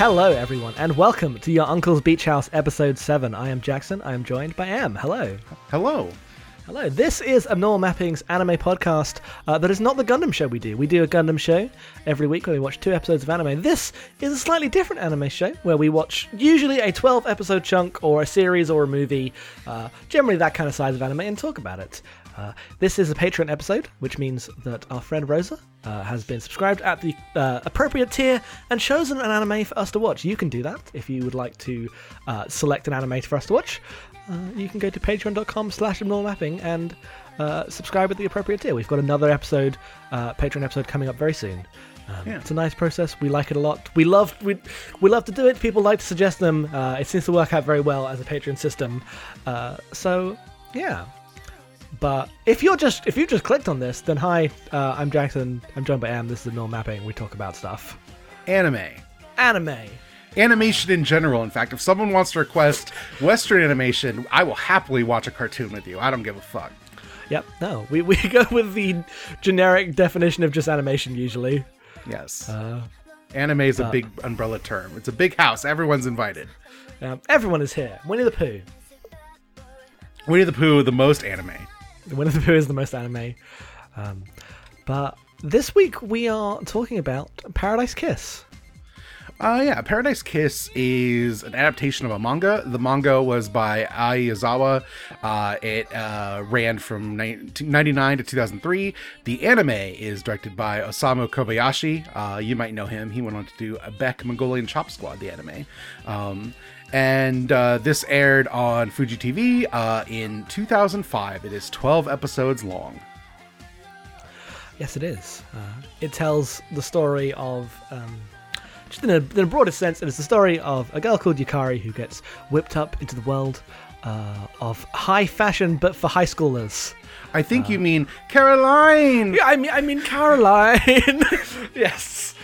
Hello, everyone, and welcome to your Uncle's Beach House episode 7. I am Jackson. I am joined by Am. Hello. Hello. Hello. This is Abnormal Mapping's anime podcast uh, that is not the Gundam show we do. We do a Gundam show every week where we watch two episodes of anime. This is a slightly different anime show where we watch usually a 12 episode chunk or a series or a movie, uh, generally that kind of size of anime, and talk about it. Uh, this is a Patreon episode, which means that our friend Roza uh, has been subscribed at the uh, appropriate tier and chosen an anime for us to watch. You can do that if you would like to uh, select an anime for us to watch. Uh, you can go to patreon.com slash mapping and uh, subscribe at the appropriate tier. We've got another episode, Patreon episode, coming up very soon. Um, yeah. It's a nice process. We like it a lot. We love we we love to do it. People like to suggest them. it seems to work out very well as a Patreon system. so yeah, but if you're just if you just clicked on this, then hi, uh, I'm Jackson. I'm joined by Am. This is Abnormal Mapping. We talk about stuff. Anime. Anime. Animation in general. In fact, if someone wants to request Western animation, I will happily watch a cartoon with you. I don't give a fuck. Yep. No, we, we go with the generic definition of just animation usually. Yes. Uh, Anime is a uh, big umbrella term. It's a big house. Everyone's invited. Um, everyone is here. Winnie the Pooh. Winnie the Pooh, the most anime. Winnie the Pooh is the most anime. Um, but this week we are talking about Paradise Kiss. Uh, yeah, Paradise Kiss is an adaptation of a manga. The manga was by Ai Yazawa. Uh, it uh, ran from 1999 to 2003. The anime is directed by Osamu Kobayashi. Uh, you might know him. He went on to do Beck Mongolian Chop Squad, the anime. Um, and uh, this aired on Fuji TV uh, in 2005. It is 12 episodes long. Yes, it is. Uh, it tells the story of, um, just in a, in a broader sense, it is the story of a girl called Yukari who gets whipped up into the world uh, of high fashion, but for high schoolers. I think you mean Caroline. Yeah, I mean, I mean Caroline. yes.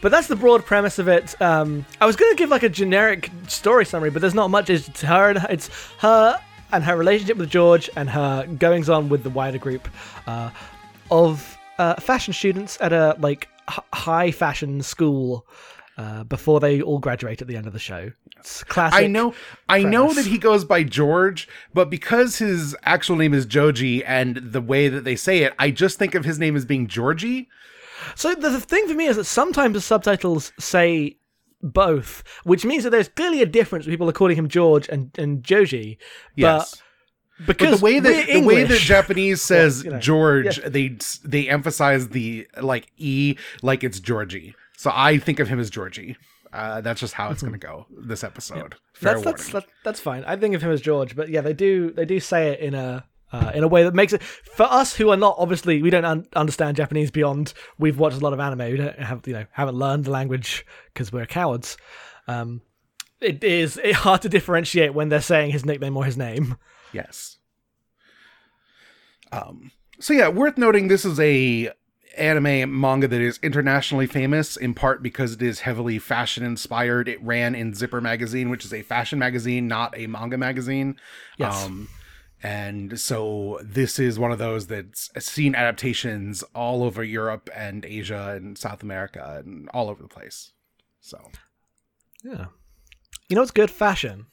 But that's the broad premise of it. Um, I was going to give like a generic story summary, but there's not much. It's her and her, it's her and her relationship with George and her goings on with the wider group uh, of uh, fashion students at a like h- high fashion school. Uh, before they all graduate at the end of the show. It's classic. I know, I premise. know that he goes by George, but because his actual name is Joji and the way that they say it, I just think of his name as being Georgie. So the thing for me is that sometimes the subtitles say both, which means that there's clearly a difference. People are calling him George and and Joji, yes. But because but the way that the way that Japanese says well, you know, George, yeah. they they emphasize the like e like it's Georgie. So I think of him as Georgie. Uh, that's just how it's going to go this episode. Yeah. That's, that's, that's that's fine. I think of him as George, but yeah, they do they do say it in a uh, in a way that makes it for us who are not obviously we don't un- understand Japanese beyond we've watched a lot of anime. We don't have you know haven't learned the language because we're cowards. Um, it is it hard to differentiate when they're saying his nickname or his name. Yes. Um. So yeah, worth noting. This is a anime manga that is internationally famous in part because it is heavily fashion inspired. It ran in Zipper magazine, which is a fashion magazine, not a manga magazine. Yes. Um, and so this is one of those that's seen adaptations all over Europe and Asia and South America and all over the place. So, yeah. You know what's good? Fashion.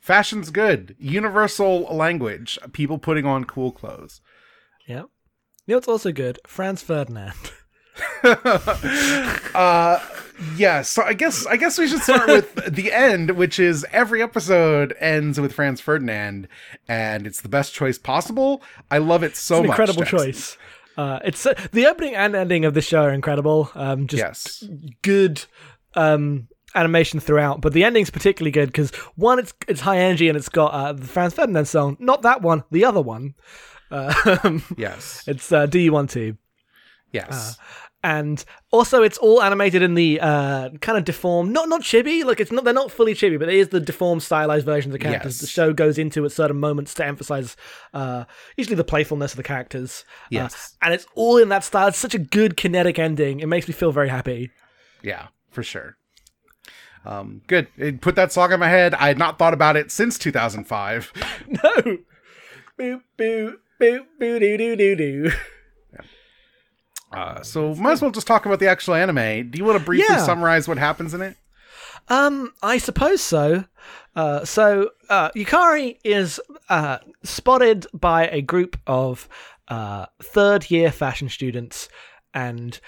Fashion's good. Universal language. People putting on cool clothes. Yeah. You know what's also good? Franz Ferdinand. uh yeah, so I guess I guess we should start with the end, which is every episode ends with Franz Ferdinand, and it's the best choice possible. I love it so it's an much. Incredible choice. Uh, it's uh, the opening and ending of the show are incredible. Um, just yes. good um, animation throughout, but the ending's particularly good because one, it's it's high energy and it's got uh, the Franz Ferdinand song. Not that one, the other one. Uh, yes, it's uh, "Do You Want To." Yes, uh, and also it's all animated in the uh, kind of deformed, not not chibi, like it's not they're not fully chibi, but it is the deformed, stylized version of the characters. Yes. The show goes into at certain moments to emphasize uh, usually the playfulness of the characters. Uh, yes, uh, and it's all in that style. It's such a good kinetic ending. It makes me feel very happy. Yeah, for sure. Um, good. It put that song in my head. I had not thought about it since 2005. no. Boo boo boo boo doo doo doo doo. Uh, so might as well just talk about the actual anime. Do you want to briefly yeah. summarize what happens in it? Um, I suppose so. Uh, so uh, Yukari is uh, spotted by a group of uh, third year fashion students and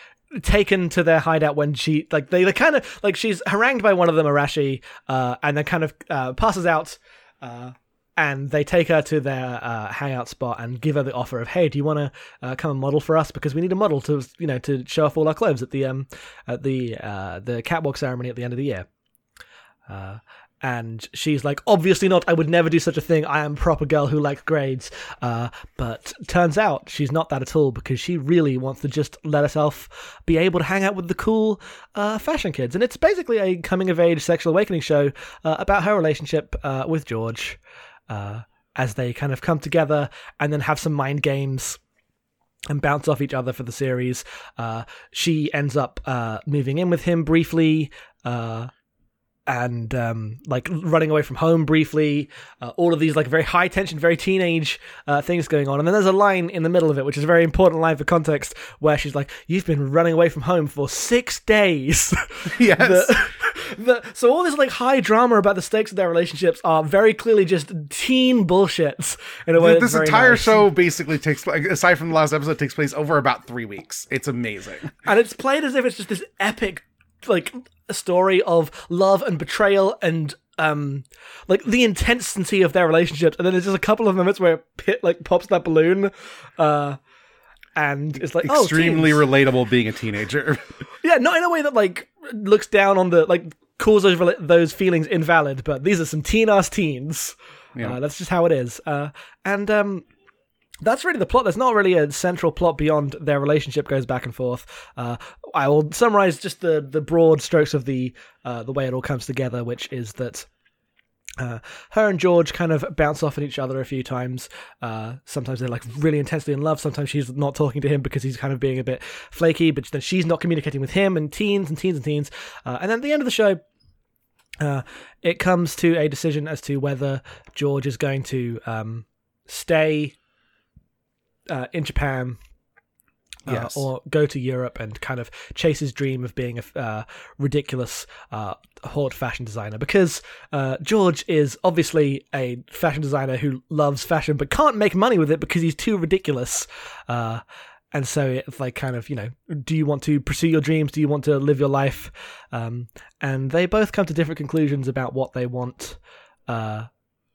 taken to their hideout when she like they, they kind of like she's harangued by one of them Arashi uh, and then kind of uh, passes out uh, and they take her to their uh, hangout spot and give her the offer of hey do you want to uh, come and model for us because we need a model to you know to show off all our clothes at the um at the uh, the catwalk ceremony at the end of the year uh, and she's like, obviously not. I would never do such a thing. I am proper girl who likes grades. Uh, but turns out she's not that at all because she really wants to just let herself be able to hang out with the cool uh, fashion kids. And it's basically a coming of age sexual awakening show about her relationship with George uh, as they kind of come together and then have some mind games and bounce off each other for the series. Uh, she ends up uh, moving in with him briefly. Uh, and um, like running away from home briefly, uh, all of these like very high tension, very teenage uh, things going on, and then there's a line in the middle of it, which is a very important line for context, where she's like, "You've been running away from home for six days." Yes. The- the- so all this like high drama about the stakes of their relationships are very clearly just teen bullshits in a way. Th- this entire nice. show basically takes aside from the last episode takes place over about three weeks it's amazing and it's played as if it's just this epic like a story of love and betrayal and um like the intensity of their relationships and then there's just a couple of moments where Pit like pops that balloon uh and it's like extremely oh, relatable being a teenager. Yeah not in a way that like looks down on the like calls those rela- those feelings invalid but these are some teen ass teens. Yeah. uh, that's just how it is. Uh and um that's really the plot. There's not really a central plot beyond their relationship goes back and forth. Uh, I will summarize just the the broad strokes of the uh, the way it all comes together, which is that. Uh, her and George kind of bounce off at each other a few times. Uh, sometimes they're like really intensely in love. Sometimes she's not talking to him because he's kind of being a bit flaky, but then she's not communicating with him and teens and teens and teens. Uh, and then at the end of the show, uh, it comes to a decision as to whether George is going to um, stay uh, in Japan. Uh, Yes. or go to Europe and kind of chase his dream of being a uh, ridiculous uh, haute fashion designer because uh, George is obviously a fashion designer who loves fashion but can't make money with it because he's too ridiculous. Uh, and so it's like kind of you know, do you want to pursue your dreams? Do you want to live your life? Um, and they both come to different conclusions about what they want.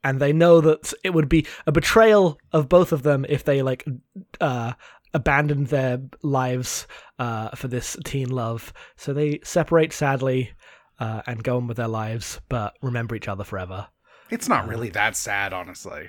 And they know that it would be a betrayal of both of them if they like uh abandoned their lives uh for this teen love. So they separate sadly uh and go on with their lives but remember each other forever. It's not really that sad honestly.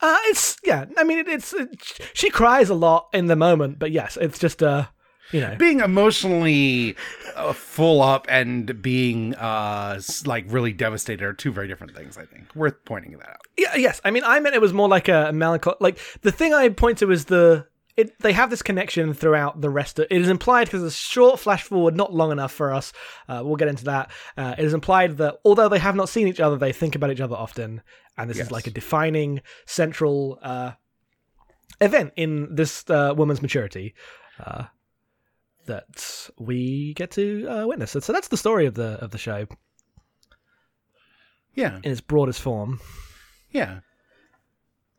Uh it's yeah i mean it, it's it, she cries a lot in the moment but yes it's just uh you know being emotionally uh, full up and being uh like really devastated are two very different things i think worth pointing that out Yeah, yes. I mean, I meant it was more like a melancholy. Like the thing I point to is the it. They have this connection throughout the rest. of It is implied because it's a short flash forward, not long enough for us. Uh, we'll get into that. Uh, it is implied that although they have not seen each other, they think about each other often, and this Yes. is like a defining central uh, event in this uh, woman's maturity. That we get to uh, witness. So that's the story of the of the show yeah in its broadest form. yeah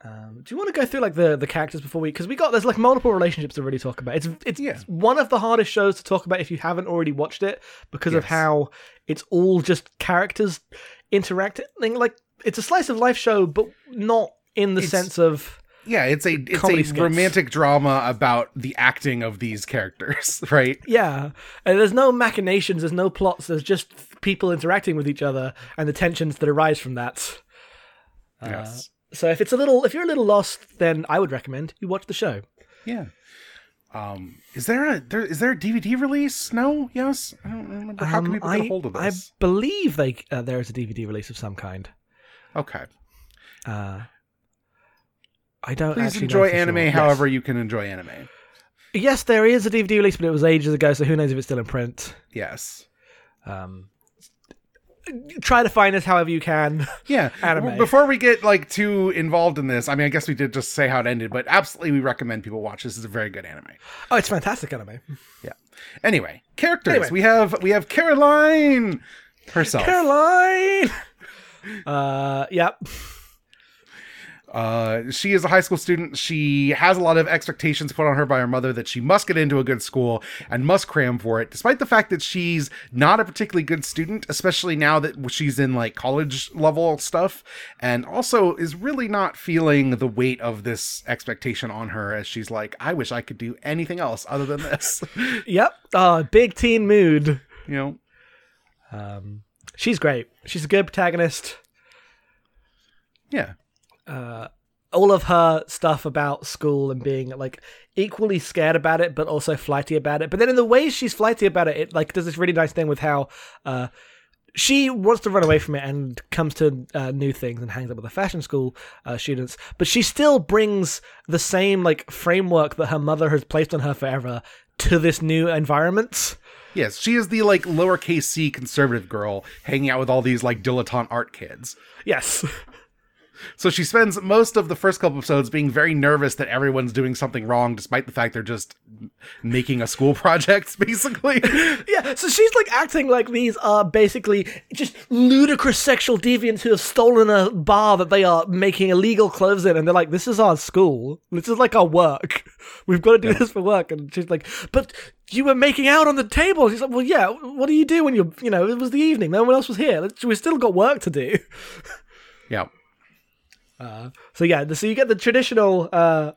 Um, do you want to go through like the the characters before we? Because we got there's like multiple relationships to really talk about. It's it's Yeah. one of the hardest shows to talk about if you haven't already watched it because of how it's all just characters interacting. Like it's a slice of life show, but not in the It's- sense of yeah it's a it's Comedy a skits. romantic drama about the acting of these characters right yeah. And there's no machinations. There's no plots. There's just people interacting with each other and the tensions that arise from that. Uh, yes So if it's a little, if you're a little lost, then I would recommend you watch the show. yeah um is there a there is there a dvd release no yes i don't remember how can Um, people I, get a hold of this? I believe they uh, there is a DVD release of some kind. okay Uh, I don't please actually enjoy anime sure. Yes. however you can enjoy anime Yes. there is a DVD release, but it was ages ago, so who knows if it's still in print. yes Um, try to find us however you can. Yeah. Anime. Before we get like too involved in this, I mean, I guess we did just say how it ended, but absolutely we recommend people watch this. It's a very good anime. Oh, it's fantastic anime. Yeah. Anyway, characters. Anyway. We have we have Caroline. herself. Caroline. uh, yep. Uh, she is a high school student. She has a lot of expectations put on her by her mother that she must get into a good school and must cram for it, despite the fact that she's not a particularly good student, especially now that she's in like college level stuff, and also is really not feeling the weight of this expectation on her as she's like, I wish I could do anything else other than this. Yep. Oh, big teen mood. you know? Um, she's great. She's a good protagonist. Yeah. Uh, all of her stuff about school and being like equally scared about it, but also flighty about it. But then in the ways she's flighty about it, it like does this really nice thing with how uh, she wants to run away from it and comes to uh, new things and hangs out with the fashion school uh, students. But she still brings the same like framework that her mother has placed on her forever to this new environment. Yes, she is the like lowercase c conservative girl hanging out with all these like dilettante art kids. Yes. So she spends most of the first couple episodes being very nervous that everyone's doing something wrong, despite the fact they're just making a school project, basically. Yeah, so she's like acting like these are basically just ludicrous sexual deviants who have stolen a bar that they are making illegal clothes in, and they're like, "This is our school. This is like our work. We've got to do this for work." And she's like, "But you were making out on the table." She's like, "Well, yeah. What do you do when you're, you know, it was the evening. No one else was here. We still got work to do." yeah. So yeah, so you get the traditional, uh,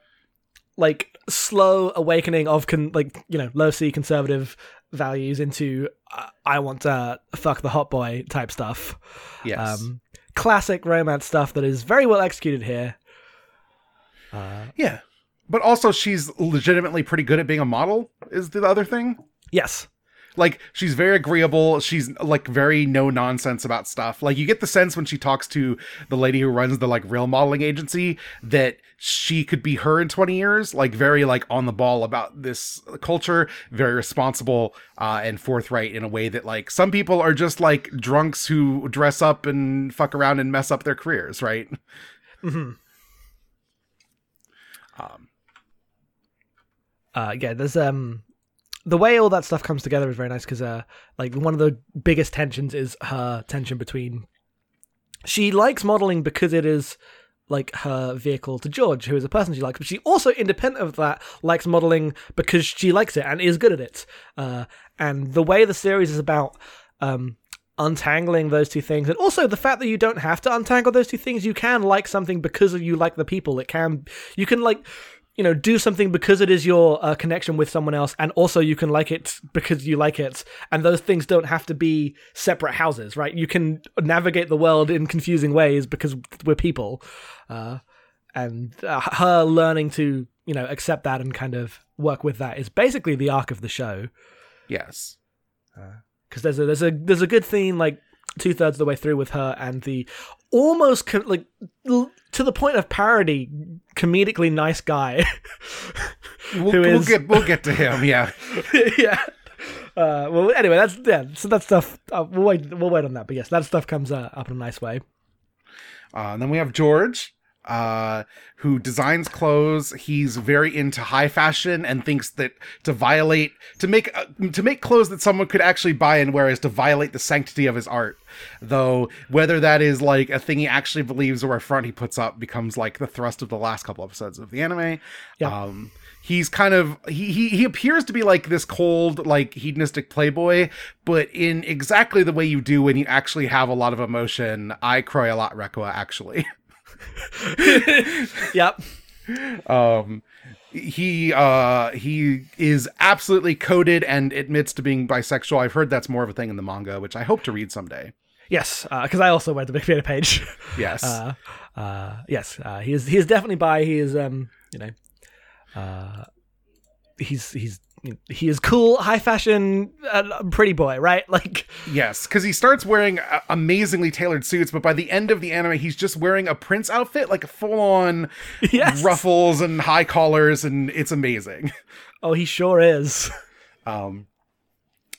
like slow awakening of con- like you know low C conservative values into uh, I want to fuck the hot boy type stuff. Yes. Um, classic romance stuff that is very well executed here. yeah. But also she's legitimately pretty good at being a model, is the other thing. Yes. Like she's very agreeable. She's like very no nonsense about stuff. Like you get the sense when she talks to the lady who runs the like real modeling agency that she could be her in 20 years, like very like on the ball about this culture, very responsible uh and forthright in a way that like some people are just like drunks who dress up and fuck around and mess up their careers, right? Mm-hmm. Um, Uh, yeah, there's um the way all that stuff comes together is very nice because uh like one of the biggest tensions is her tension between she likes modeling because it is like her vehicle to George, who is a person she likes, but she also, independent of that, likes modeling because she likes it and is good at it. Uh, and the way the series is about um, untangling those two things, and also the fact that you don't have to untangle those two things, you can like something because of you like the people. It can, you can like you know do something because it is your uh, connection with someone else and also you can like it because you like it. And those things don't have to be separate houses right? You can navigate the world in confusing ways because we're people uh, and uh, her learning to you know accept that and kind of work with that is basically the arc of the show. Yes. because there's a there's a there's a good theme like two thirds of the way through with her and the almost co- like l- to the point of parody comedically nice guy. We'll, Who we'll get we'll get to him, yeah. yeah. Uh, well anyway that's yeah so that stuff uh, we'll wait we'll wait on that but yes that stuff comes uh, up in a nice way. Uh, and then we have George, uh, who designs clothes. He's very into high fashion and thinks that to violate, to make, uh, to make clothes that someone could actually buy and wear is to violate the sanctity of his art. Though whether that is like a thing he actually believes or a front he puts up becomes like the thrust of the last couple episodes of the anime. Yeah. Um, he's kind of he, he he appears to be like this cold like hedonistic playboy but in exactly the way you do when you actually have a lot of emotion i cry a lot Rekoa actually yep. Um he uh he is absolutely coded and admits to being bisexual. I've heard that's more of a thing in the manga which i hope to read someday. Yes because i also read the Big Wikipedia page. Yes. Uh, uh, yes uh, he is he is definitely by he is um you know uh, he's he's he is cool high fashion uh, pretty boy right? Like yes because he starts wearing uh, amazingly tailored suits but by the end of the anime he's just wearing a prince outfit like a full on yes. ruffles and high collars and it's amazing. Oh he sure is. Um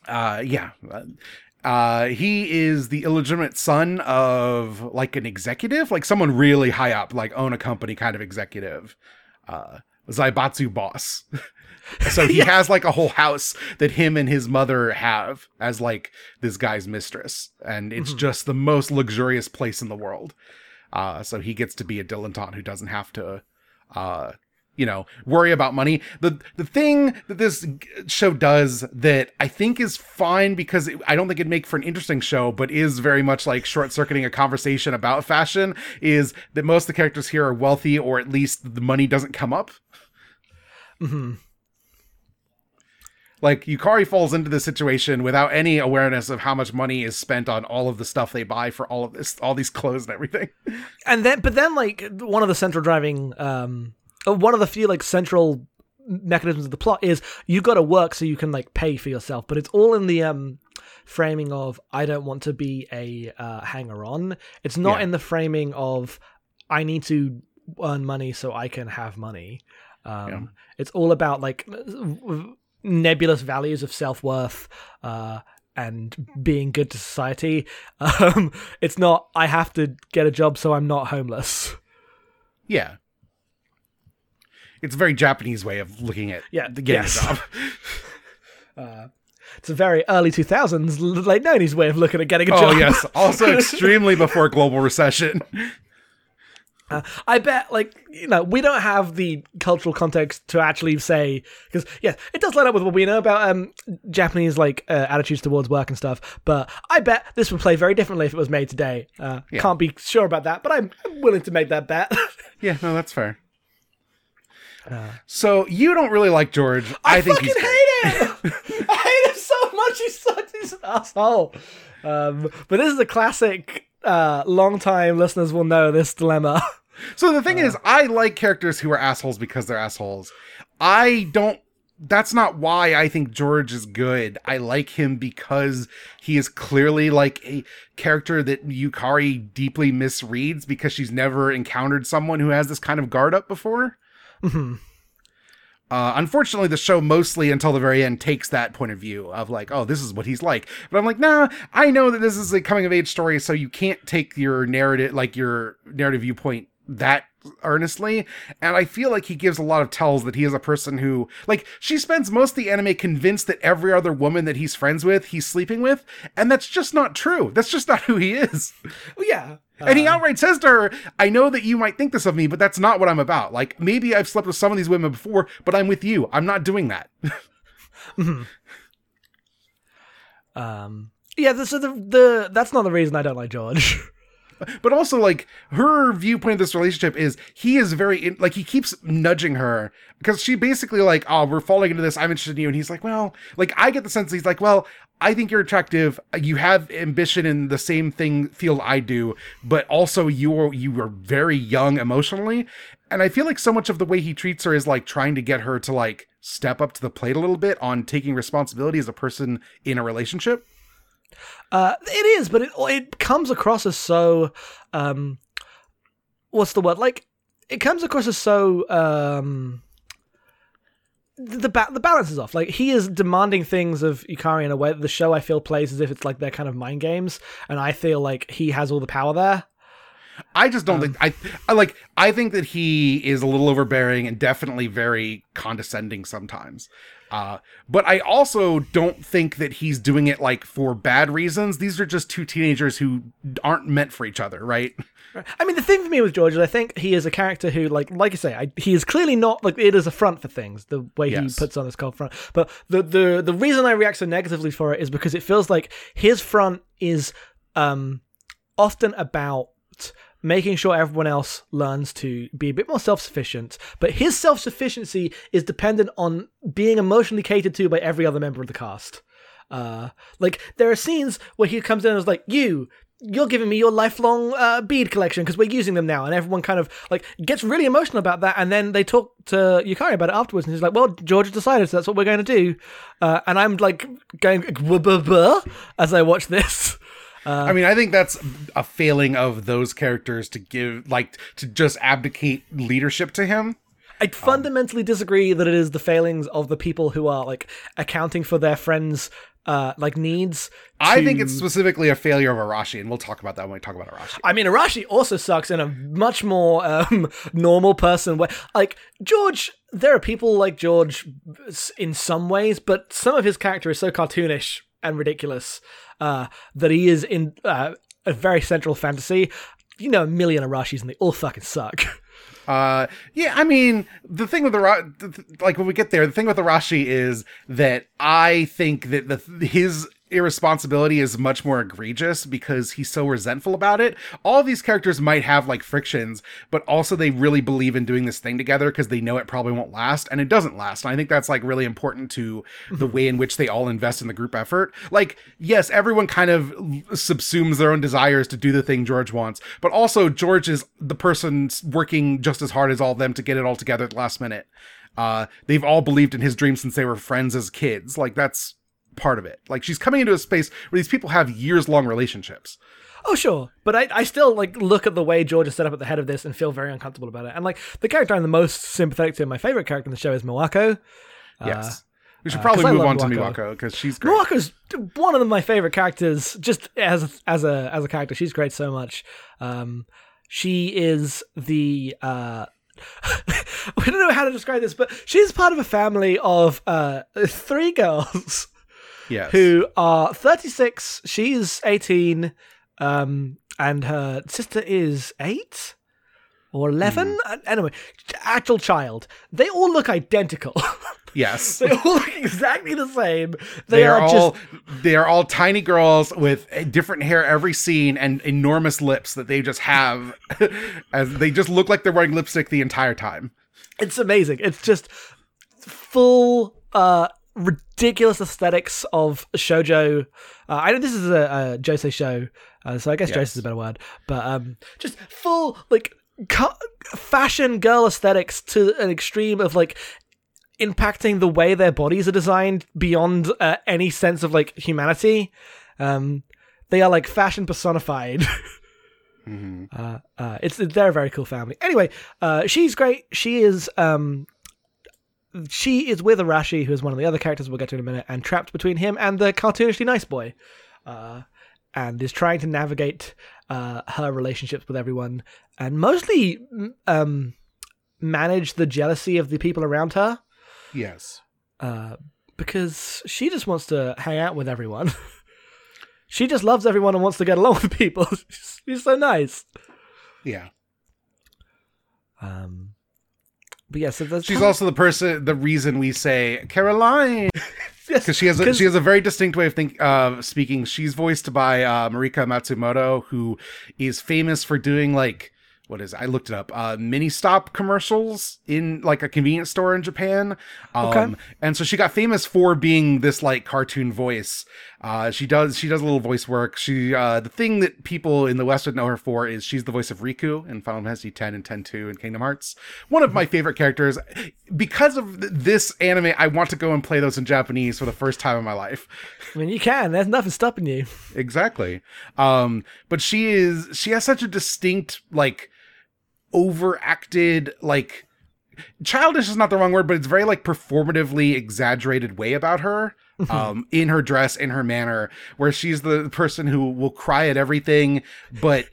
uh yeah uh he is the illegitimate son of like an executive like someone really high up like own a company kind of executive uh Zaibatsu boss. so he has like a whole house that him and his mother have as like this guy's mistress, and it's just the most luxurious place in the world. Uh, so he gets to be a dilettante who doesn't have to, uh, you know, worry about money. The the thing that this show does that I think is fine because it, I don't think it'd make for an interesting show, but is very much like short circuiting a conversation about fashion is that most of the characters here are wealthy or at least the money doesn't come up. Like Yukari falls into this situation without any awareness of how much money is spent on all of the stuff they buy for all of this, all these clothes and everything. and then but then like one of the central driving um uh, one of the few like central mechanisms of the plot is you got to work so you can like pay for yourself but it's all in the um framing of i don't want to be a uh, hanger on it's not Yeah. in the framing of i need to earn money so i can have money um Yeah. it's all about like nebulous values of self-worth uh and being good to society um it's not i have to get a job so i'm not homeless Yeah. It's a very Japanese way of looking at Yeah, getting yes. a job. it's a very early 2000s late 90s way of looking at getting a job. oh job yes, also extremely before global recession. I bet like you know we don't have the cultural context to actually say because yeah it does line up with what we know about um japanese like uh, attitudes towards work and stuff but i bet this would play very differently if it was made today uh Yeah. can't be sure about that but i'm I'm willing to make that bet yeah, no, that's fair. so you don't really like George. I, think fucking he's hate him. I hate him so much. He's such he's an asshole. Um, but this is a classic. Uh, long time listeners will know this dilemma. So the thing is, I like characters who are assholes because they're assholes. I don't. That's not why I think George is good. I like him because he is clearly like a character that Yukari deeply misreads because she's never encountered someone who has this kind of guard up before. Uh, unfortunately, the show mostly until the very end takes that point of view of like, oh, this is what he's like. But I'm like, nah, I know that this is a coming of age story, so you can't take your narrative, like your narrative viewpoint, that earnestly. And I feel like he gives a lot of tells that he is a person who, like, she spends most of the anime convinced that every other woman that he's friends with, he's sleeping with, and that's just not true. That's just not who he is. well, yeah. And he outright says to her, I know that you might think this of me, but that's not what I'm about. Like, maybe I've slept with some of these women before, but I'm with you. I'm not doing that. Hmm. Um, yeah. So the the that's not the reason I don't like George. but also, like, her viewpoint of this relationship is he is very, in, like, he keeps nudging her because she basically, like, oh, we're falling into this. I'm interested in you. And he's like, well, like, I get the sense he's like, well, I think you're attractive. You have ambition in the same thing field I do, but also you are you are very young emotionally. And I feel like so much of the way he treats her is like trying to get her to like step up to the plate a little bit on taking responsibility as a person in a relationship. Uh, it is, but it it comes across as so um, what's the word? Like it comes across as so um, the ba- the balance is off. Like he is demanding things of Yukari in a way that the show I feel plays as if it's like their kind of mind games, and I feel like he has all the power there. I just don't think I, I like I think that he is a little overbearing and definitely very condescending sometimes. Uh, but I also don't think that he's doing it like for bad reasons. These are just two teenagers who aren't meant for each other, right? I mean, the thing for me with George is I think he is a character who, like, like I say, I, he is clearly not like it is a front for things. The way Yes. he puts on this cold front, but the the the reason I react so negatively for it is because it feels like his front is um often about making sure everyone else learns to be a bit more self-sufficient. But his self-sufficiency is dependent on being emotionally catered to by every other member of the cast. Uh like there are scenes where he comes in and is like you you're giving me your lifelong uh, bead collection because we're using them now. And everyone kind of like gets really emotional about that. And then they talk to yukari about it afterwards and he's like well george decided so that's what we're going to do. Uh, and i'm like going as i watch this I mean, I think that's a failing of those characters to give like to just abdicate leadership to him. I fundamentally disagree that it is the failings of the people who are like accounting for their friends' uh like needs. I think it's specifically a failure of Arashi, and we'll talk about that when we talk about Arashi. I mean, Arashi also sucks in a much more um, normal person way. Like George, there are people like George in some ways, but some of his character is so cartoonish and ridiculous uh, that he is in uh, a very central fantasy. You know, a million Arashis, and they all fucking suck. Uh, yeah, I mean, the thing with the like when we get there, the thing with Arashi is that I think that the his irresponsibility is much more egregious because he's so resentful about it. All these characters might have like frictions, but also they really believe in doing this thing together because they know it probably won't last, and it doesn't last. And I think that's like really important to the way in which they all invest in the group effort. Like, yes, everyone kind of subsumes their own desires to do the thing George wants, but also George is the person working just as hard as all of them to get it all together at the last minute. Uh, they've all believed in his dream since they were friends as kids. Like that's part of it. Like she's coming into a space where these people have years long relationships. Oh sure, but I, I still like look at the way George is set up at the head of this and feel very uncomfortable about it. And like the character I'm the most sympathetic to, my favorite character in the show is Miwako. Yes. we should uh, probably I move on to Miwako. Miwako because she's great. Miwako's one of my favorite characters, just as as a as a character. She's great so much. Um, she is the uh, I don't know how to describe this, but she's part of a family of uh, three girls yes. who are 36. She's 18, um, and her sister is eight or 11. Uh, Anyway, actual child. They all look identical. Yes. they all look exactly the same. They, They are are, all just they are all tiny girls with different hair every scene and enormous lips that they just have as they just look like they're wearing lipstick the entire time. it's amazing. It's just full uh ridiculous aesthetics of shojo. Uh, I know this is a, a josei show, uh, so I guess Yes. josei is a better word, but um just full like cu- fashion girl aesthetics to an extreme of like impacting the way their bodies are designed beyond uh, any sense of like humanity. Um they are like fashion personified. Uh, uh, it's they're a very cool family. Anyway, uh, she's great. She is um, she is with Arashi, who is one of the other characters we'll get to in a minute, and trapped between him and the cartoonishly nice boy, uh, and is trying to navigate uh, her relationships with everyone, and mostly um, manage the jealousy of the people around her, Yes. uh, because she just wants to hang out with everyone. she just loves everyone and wants to get along with people. She's so nice. Yeah. Um, but yeah, so there's She's also the person the reason we say Caroline yes, because she has a, she has a very distinct way of think uh speaking. She's voiced by uh Marika Matsumoto who is famous for doing like what is it? I looked it up. Uh Ministop commercials in like a convenience store in Japan. Um Okay. and so she got famous for being this like cartoon voice. Uh she does she does a little voice work. She uh the thing that people in the West would know her for is she's the voice of Rikku in Final Fantasy 10 and 10 2 and Kingdom Hearts. One of my favorite characters. Because of th- this anime, I want to go and play those in Japanese for the first time in my life. I mean, you can. There's nothing stopping you. exactly. Um, but she is she has such a distinct, like overacted, like childish is not the wrong word, but it's very like performatively exaggerated way about her. Um, in her dress, in her manner, where she's the person who will cry at everything, but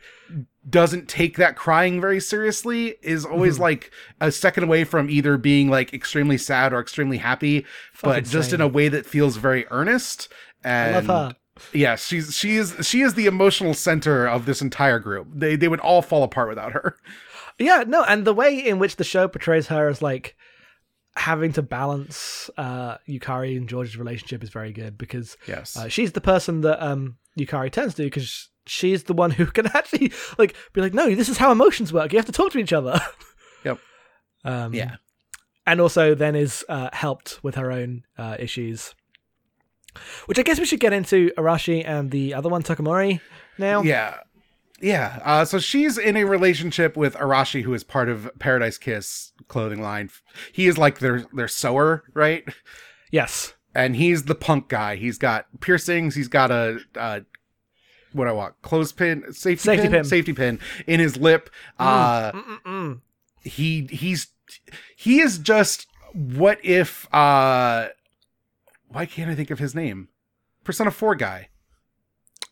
doesn't take that crying very seriously is always like a second away from either being like extremely sad or extremely happy, but Fucking just in a way that feels very earnest. And I love her. yeah, she's she is she is the emotional center of this entire group. They they would all fall apart without her. Yeah, no, and the way in which the show portrays her as like having to balance uh, Yukari and George's relationship is very good because Yes. uh, she's the person that um, Yukari turns to because she's the one who can actually like be like, no, this is how emotions work. You have to talk to each other. Yep. Um, Yeah. and also then is uh, helped with her own uh, issues. Which I guess we should get into Arashi and the other one, Takamori, now. Yeah. Yeah. Uh, so she's in a relationship with Arashi, who is part of Paradise Kiss clothing line. He is like their their sewer, right? Yes. And he's the punk guy. He's got piercings. He's got a uh, what I want clothespin, safety, Safety pin, pin. safety pin in his lip. Uh, Mm-mm-mm. he he's he is just what if uh why can't I think of his name? Persona 4 guy.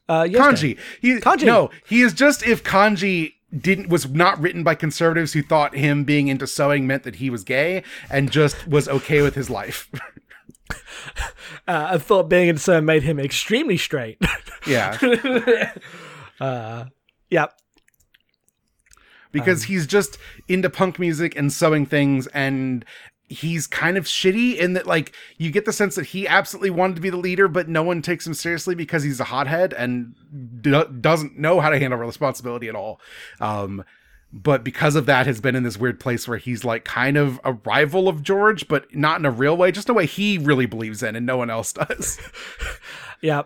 Uh. Kanji. He, Kanji. No, he is just if Kanji didn't was not written by conservatives who thought him being into sewing meant that he was gay and just was okay with his life. Uh, I thought being into sewing made him extremely straight. yeah. uh, yeah. because he's just into punk music and sewing things and he's kind of shitty in that like you get the sense that he absolutely wanted to be the leader but no one takes him seriously because he's a hothead and do- doesn't know how to handle responsibility at all um but because of that has been in this weird place where he's like kind of a rival of George but not in a real way just a way he really believes in and no one else does Yeah.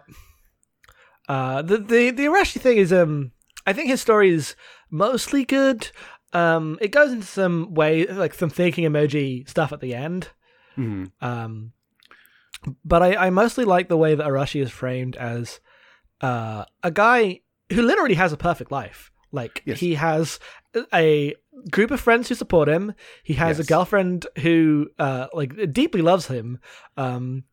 Uh, the the the Arashi thing is um I think his story is mostly good. Um, it goes into some way like some thinking emoji stuff at the end. Mhm. Um, but I, I mostly like the way that Arashi is framed as uh, a guy who literally has a perfect life. Like Yes. he has a group of friends who support him. He has a girlfriend who uh, like deeply loves him, um,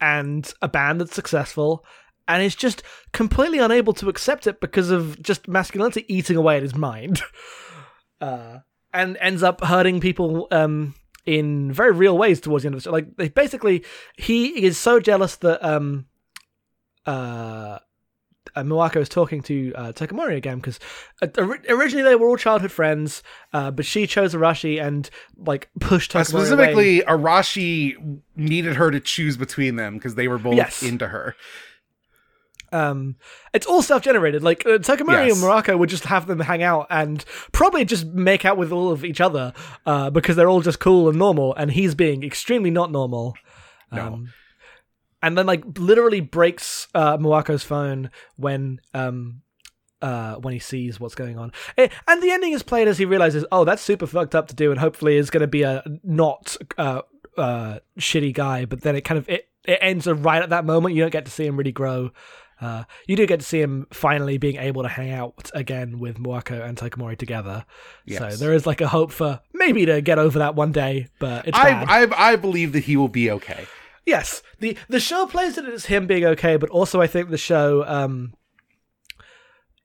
and a band that's successful. And is just completely unable to accept it because of just masculinity eating away at his mind, uh, and ends up hurting people um, in very real ways towards the end of the show. Like they basically, he is so jealous that um, uh, uh, Miwako is talking to uh, Takamori again because uh, originally they were all childhood friends, uh, but she chose Arashi and like pushed Uh, Takamori away. specifically Arashi needed her to choose between them because they were both Yes. into her Um, it's all self-generated. Like uh, Takamori Yes. and Miwako would just have them hang out and probably just make out with all of each other uh, because they're all just cool and normal, and he's being extremely not normal. No. Um, and then like literally breaks uh, Miwako's phone when um uh when he sees what's going on. Eh, and the ending is played as he realizes, oh, that's super fucked up to do, and hopefully is going to be a not uh uh shitty guy. But then it kind of it it ends right at that moment. You don't get to see him really grow. Uh, you do get to see him finally being able to hang out again with Miwako and Takamori together. So there is like a hope for maybe to get over that one day, but it's bad. I, I I believe that he will be okay. Yes, the the show plays it as him being okay, but also I think the show um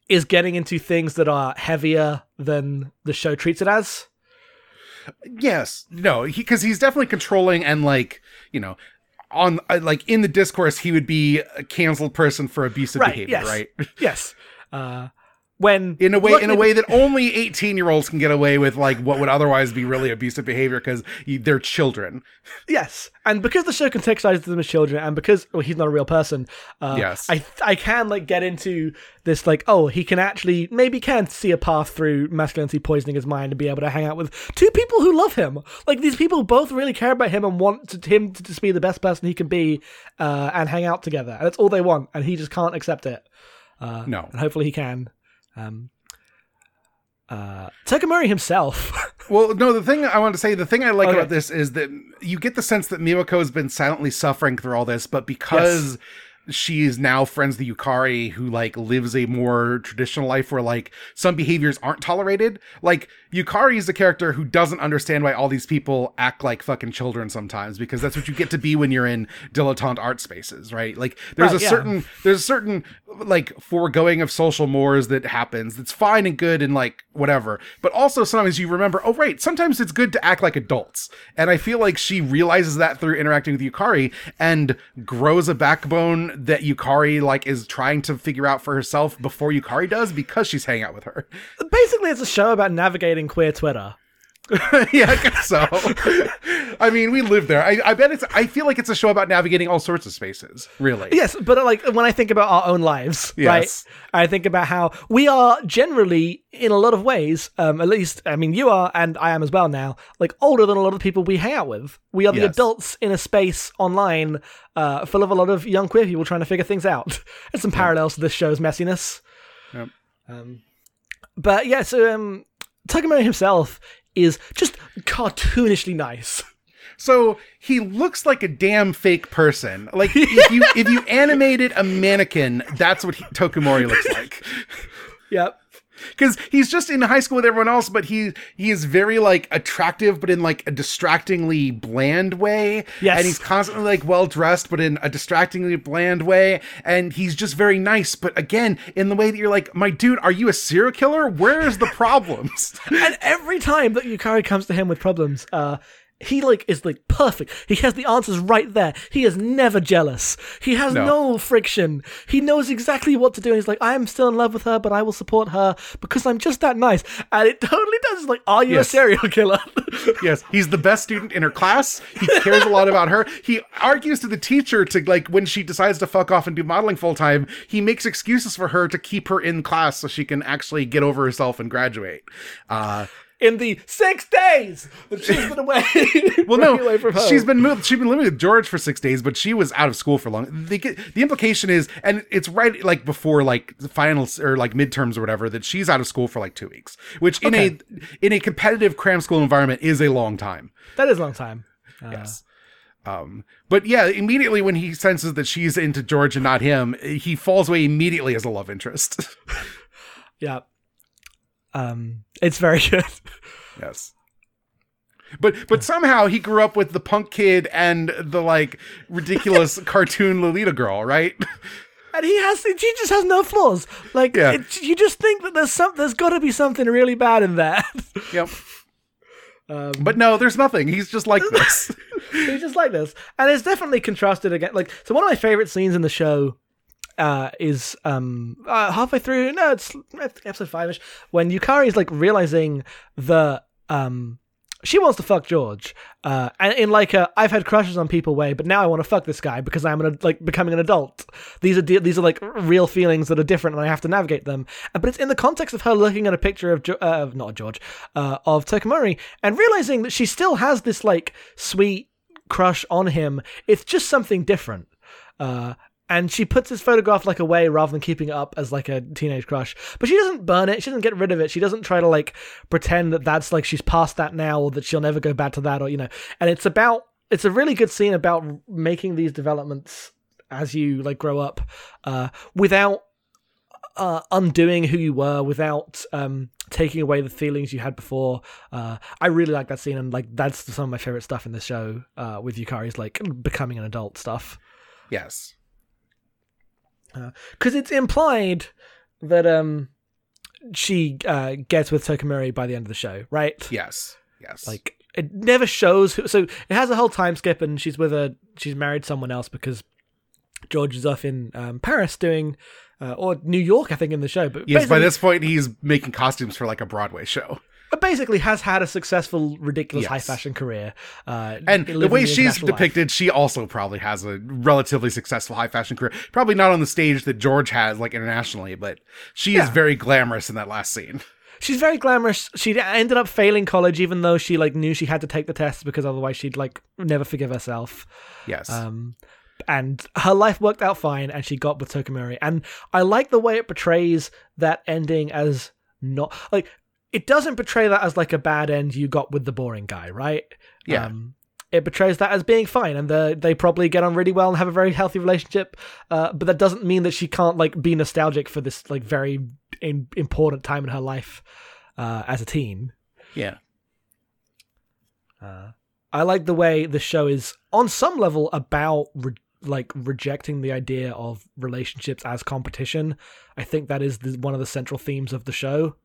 is getting into things that are heavier than the show treats it as. Yes, no, because he's definitely controlling and like you know, on uh, like in the discourse, he would be a canceled person for abusive Right, behavior, yes. right? Yes. Uh when In a way, look in a way that only eighteen-year-olds can get away with, like what would otherwise be really abusive behavior, because they're children. Yes, and because the show contextualizes them as children, and because well, he's not a real person, uh, Yes. I I can like get into this like oh he can actually maybe can see a path through masculinity poisoning his mind and be able to hang out with two people who love him. Like these people both really care about him and want to, him to just be the best person he can be, uh, and hang out together, and that's all they want, and he just can't accept it. Uh, No. and hopefully he can. Um, uh, Takamori himself. Well, no, the thing I want to say, the thing I like Okay. about this is that you get the sense that Miwako has been silently suffering through all this, but because she is now friends with Yukari, who like lives a more traditional life where like some behaviors aren't tolerated. Like Yukari is a character who doesn't understand why all these people act like fucking children sometimes, because that's what you get to be when you're in dilettante art spaces, right? Like there's Right, a yeah. certain there's a certain like foregoing of social mores that happens that's fine and good and like whatever but also sometimes you remember oh right sometimes it's good to act like adults and i feel like she realizes that through interacting with yukari and grows a backbone that yukari like is trying to figure out for herself before yukari does because she's hanging out with her Basically, it's a show about navigating queer Twitter. yeah i guess so i mean we live there I, I bet it's i feel like it's a show about navigating all sorts of spaces really Yes, but like when I think about our own lives, Yes. right? I think about how we are generally, in a lot of ways, um, at least, I mean, you are, and I am as well now, like older than a lot of the people we hang out with. We are the Yes. adults in a space online uh, full of a lot of young queer people trying to figure things out. There's some parallels to this show's messiness. Yep. Um, but yeah, so um, Tokumori himself is just cartoonishly nice. So he looks like a damn fake person. Like if you if you animated a mannequin, that's what he, Tokumori looks like. Yep. Because he's just in high school with everyone else, but he he is very like attractive, but in like a distractingly bland way. Yes. and he's constantly like well dressed, but in a distractingly bland way. And he's just very nice, but again, in the way that you're like, my dude, are you a serial killer? Where's the problems? and every time that Yukari comes to him with problems, uh, he like is like perfect. He has the answers right there. He is never jealous. He has no. No. friction. He knows exactly what to do. And he's like, I am still in love with her, but I will support her because I'm just that nice. And it totally does. It's like, are you Yes. a serial killer? yes, he's the best student in her class. He cares a lot about her. He argues to the teacher to like when she decides to fuck off and do modeling full time, he makes excuses for her to keep her in class so she can actually get over herself and graduate. Uh in the six days that she's been away. well, no, away from home. she's been moved. She's been living with George for six days, but she was out of school for long. The, the implication is, and it's right like before like the finals or like midterms or whatever, that she's out of school for like two weeks, which in Okay. a in a competitive cram school environment is a long time. that is a long time. Uh, Yes. Um, but yeah, immediately when he senses that she's into George and not him, he falls away immediately as a love interest. Yeah. Um, it's very good. yes. But but somehow he grew up with the punk kid and the like ridiculous cartoon Lolita girl, right? And he has, he just has no flaws. Like, Yeah. it, you just think that there's some, there's got to be something really bad in that. yep. Um, But no, there's nothing. He's just like this. He's just like this, and it's definitely contrasted again. Like, so one of my favorite scenes in the show uh, is um uh, halfway through. No, it's episode five ish when Yukari is like realizing the um she wants to fuck George, uh, and in like a I've had crushes on people way, but now I want to fuck this guy because I'm an, like becoming an adult. These are de- these are like real feelings that are different, and I have to navigate them. Uh, But it's in the context of her looking at a picture of jo- uh, not George, uh, of Tokumori, and realizing that she still has this like sweet crush on him. It's just something different. Uh, and she puts his photograph like away rather than keeping it up as like a teenage crush. But she doesn't burn it. She doesn't get rid of it. She doesn't try to like pretend that that's like she's past that now or that she'll never go back to that or you know. And it's about it's a really good scene about making these developments as you like grow up uh, without uh, undoing who you were without um, taking away the feelings you had before. Uh, I really like that scene, and like that's some of my favorite stuff in the show uh, with Yukari's like becoming an adult stuff yes. Because it's implied that um she uh, gets with Tokumori by the end of the show, right? Yes. Yes. Like it never shows. Who, so it has a whole time skip, and she's with a she's married someone else because George is off in um, Paris doing. Uh, or New York, I think, in the show, but yes, by this point he's making costumes for like a Broadway show. But basically has had a successful, ridiculous Yes. high fashion career. Uh, And the way she's international life. depicted, she also probably has a relatively successful high fashion career. Probably not on the stage that George has, like internationally, but she is very glamorous in that last scene. she's very glamorous. She ended up failing college, even though she like knew she had to take the test because otherwise she'd like never forgive herself. Yes. Um, and her life worked out fine, and she got with Tokumori. And I like the way it portrays that ending as not like it doesn't portray that as like a bad end you got with the boring guy, right? Yeah. Um, it portrays that as being fine, and the, they probably get on really well and have a very healthy relationship. Uh, but that doesn't mean that she can't like be nostalgic for this like very in, important time in her life uh, as a teen. yeah. Uh, I like the way the show is on some level about re- like rejecting the idea of relationships as competition. I think that is the, one of the central themes of the show.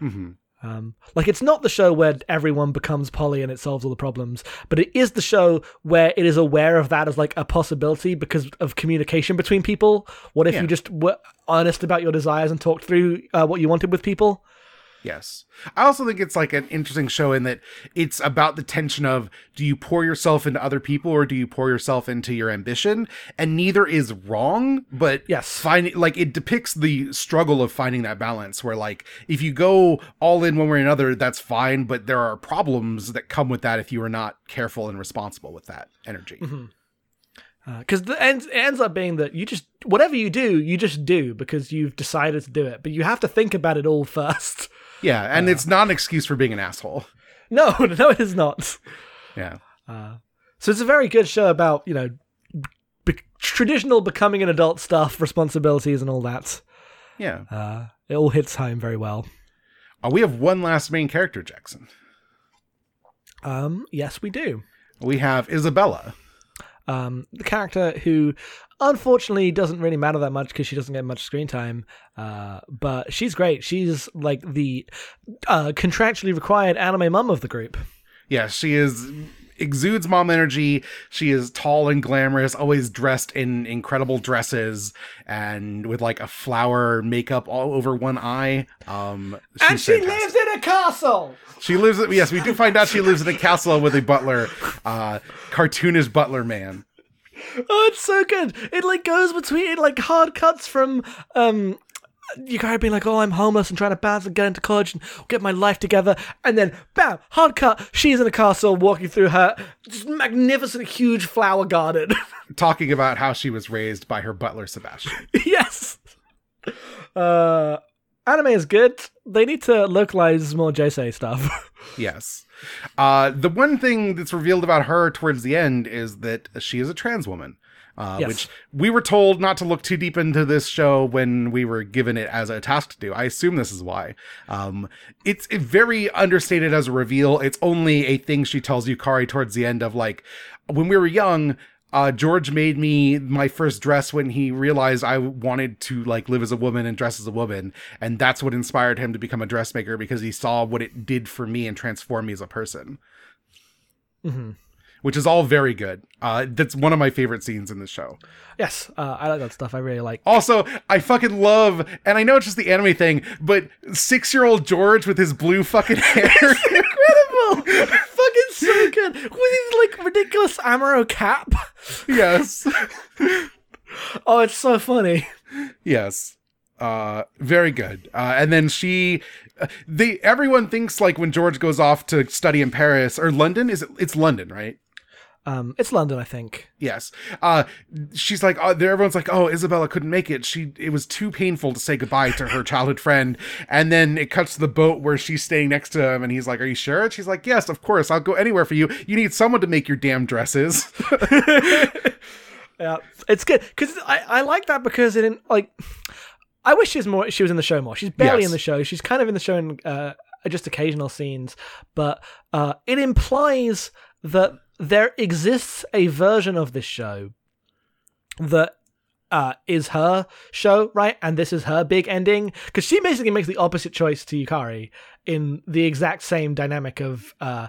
hmm Um, like it's not the show where everyone becomes poly and it solves all the problems, but it is the show where it is aware of that as like a possibility because of communication between people. What if Yeah. you just were honest about your desires and talked through uh, what you wanted with people? Yes. I also think it's like an interesting show in that it's about the tension of do you pour yourself into other people or do you pour yourself into your ambition? And neither is wrong, but Yes. finding like it depicts the struggle of finding that balance where like if you go all in one way or another, that's fine, but there are problems that come with that if you are not careful and responsible with that energy. Mm-hmm. Uh, because the ends it ends up being that you just whatever you do, you just do because you've decided to do it, but you have to think about it all first. Yeah, and it's not an excuse for being an asshole. No, no, it is not. Yeah. So it's a very good show about you know be- traditional becoming an adult stuff, responsibilities, and all that. Yeah. Uh, it all hits home very well. Uh, we have one last main character, Jackson. Um, yes, we do. We have Isabella. Um, the character who unfortunately doesn't really matter that much because she doesn't get much screen time. Uh, but she's great. She's like the uh, contractually required anime mum of the group. Yeah, she is exudes mom energy. She is tall and glamorous, always dressed in incredible dresses and with like a flower makeup all over one eye. Um, and she fantastic. lives in a castle. She lives. Yes, we do find out she lives in a castle with a butler, uh, cartoonish butler man. Oh, it's so good. It like goes between it like hard cuts from um you gotta be like, oh, I'm homeless and trying to bounce and get into college and get my life together. And then, bam, hard cut, she's in a castle walking through her just magnificent, huge flower garden. Talking about how she was raised by her butler, Sebastian. yes. Uh, anime is good. They need to localize more Josei stuff. yes. Uh, the one thing that's revealed about her towards the end is that she is a trans woman. Uh, yes. Which we were told not to look too deep into this show when we were given it as a task to do. I assume this is why. Um, it's very understated as a reveal. It's only a thing she tells Yukari towards the end of like, when we were young, uh, George made me my first dress when he realized I wanted to like live as a woman and dress as a woman, and that's what inspired him to become a dressmaker because he saw what it did for me and transformed me as a person. Mm-hmm which is all very good. Uh, that's one of my favorite scenes in the show. Yes, uh, I like that stuff. I really like. Also, I fucking love, and I know it's just the anime thing, but six-year-old George with his blue fucking hair, incredible, so good with his like ridiculous Amaro cap. Yes. oh, it's so funny. Yes. Uh, very good. Uh, and then she, uh, they, everyone thinks like when George goes off to study in Paris or London, is it? It's London, right? Um, it's London, I think. Yes. Uh, she's like, oh, everyone's like, oh, Isabella couldn't make it. She, it was too painful to say goodbye to her childhood friend. And then it cuts to the boat where she's staying next to him, and he's like, are you sure? And she's like, yes, of course. I'll go anywhere for you. You need someone to make your damn dresses. yeah, it's good because I, I like that because it didn't like. I wish she was more. She was in the show more. She's barely yes. in the show. She's kind of in the show in uh, just occasional scenes, but uh, it implies that there exists a version of this show that uh, is her show, right? And this is her big ending because she basically makes the opposite choice to Yukari in the exact same dynamic of uh,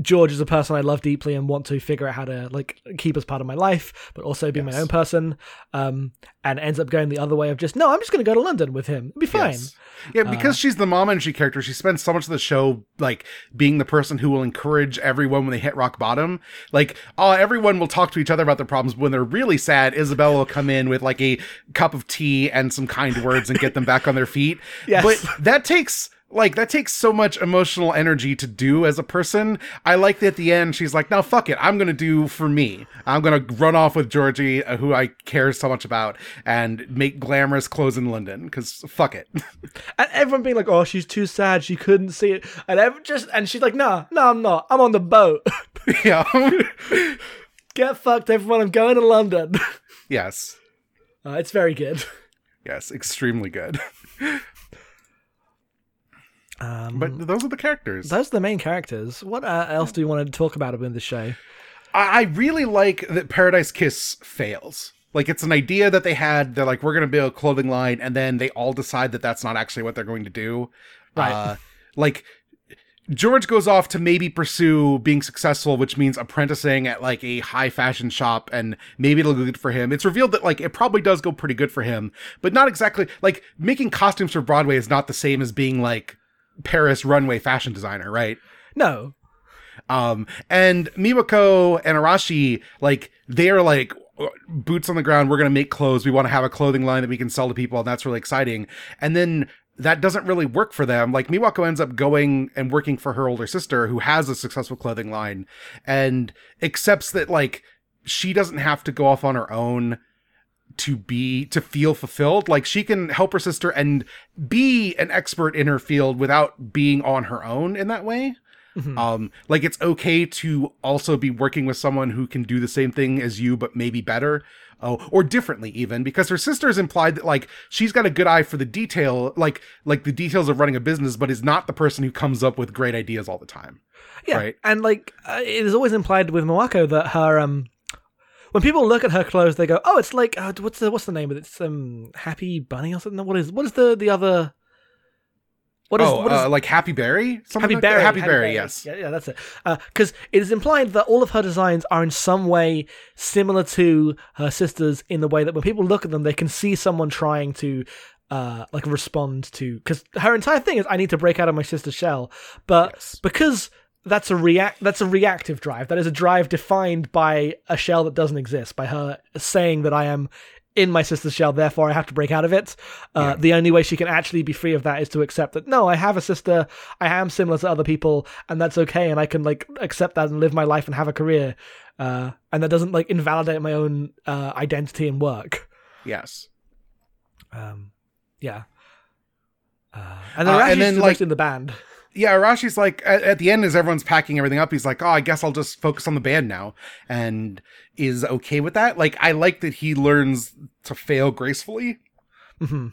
George is a person I love deeply and want to figure out how to like keep as part of my life, but also be yes. my own person. Um, and ends up going the other way of just no, I'm just going to go to London with him. It'll be fine. Yes. Yeah, because uh, she's the mom energy character, she spends so much of the show like being the person who will encourage everyone when they hit rock bottom. Like, oh, everyone will talk to each other about their problems. But when they're really sad, Isabella will come in with like a cup of tea and some kind words and get them back on their feet. Yes. But that takes like that takes so much emotional energy to do as a person. I like that at the end she's like, "Now fuck it. I'm gonna do for me. I'm gonna run off with Georgie, uh, who I care so much about, and make glamorous clothes in London because fuck it." And everyone being like, "Oh, she's too sad. She couldn't see it," and everyone just and she's like, "No, no, I'm not. I'm on the boat." yeah. Get fucked, everyone. I'm going to London. Yes. Uh, it's very good. Yes, extremely good. Um, but those are the characters. Those are the main characters. What uh, else do you want to talk about in the show? I really like that Paradise Kiss fails. Like it's an idea that they had. They're like, we're going to build a clothing line, and then they all decide that that's not actually what they're going to do. Right. Uh, like George goes off to maybe pursue being successful, which means apprenticing at like a high fashion shop, and maybe it'll go good for him. It's revealed that like it probably does go pretty good for him, but not exactly like making costumes for Broadway is not the same as being like Paris runway fashion designer, right? No. Um, and Miwako and Arashi, like, they are like boots on the ground. We're going to make clothes. We want to have a clothing line that we can sell to people. And that's really exciting. And then that doesn't really work for them. Like Miwako ends up going and working for her older sister who has a successful clothing line and accepts that like she doesn't have to go off on her own to be to feel fulfilled like she can help her sister and be an expert in her field without being on her own in that way Um, like it's okay to also be working with someone who can do the same thing as you, but maybe better. Oh, or differently even because her sister sister's implied that like she's got a good eye for the detail, like like the details of running a business, but is not the person who comes up with great ideas all the time. Yeah, Right. and like uh, it is always implied with Miwako that her um, when people look at her clothes, they go, "Oh, it's like uh, what's the what's the name of it? It's um, Happy Bunny or something. What is what is the the other? What is oh, what is uh, like Happy Berry, Something Happy like that? Berry? Happy, Berry, yes. Yeah, yeah, that's it. Because it is implied that all of her designs are in some way similar to her sister's in the way that when people look at them, they can see someone trying to. Uh, like respond to because her entire thing is I need to break out of my sister's shell, but Yes. because that's a react that's a reactive drive. That is a drive defined by a shell that doesn't exist. By her saying that I am in my sister's shell, therefore I have to break out of it. Uh, The only way she can actually be free of that is to accept that no, I have a sister. I am similar to other people, and that's okay, and I can like accept that and live my life and have a career. Uh, and that doesn't like invalidate my own uh, identity and work. Yes. Um, yeah. Uh, and then, Uh, and then, like- in the band. Yeah, Arashi's like at, at the end as everyone's packing everything up, he's like, "Oh, I guess I'll just focus on the band now," and is okay with that. Like, I like that he learns to fail gracefully, hmm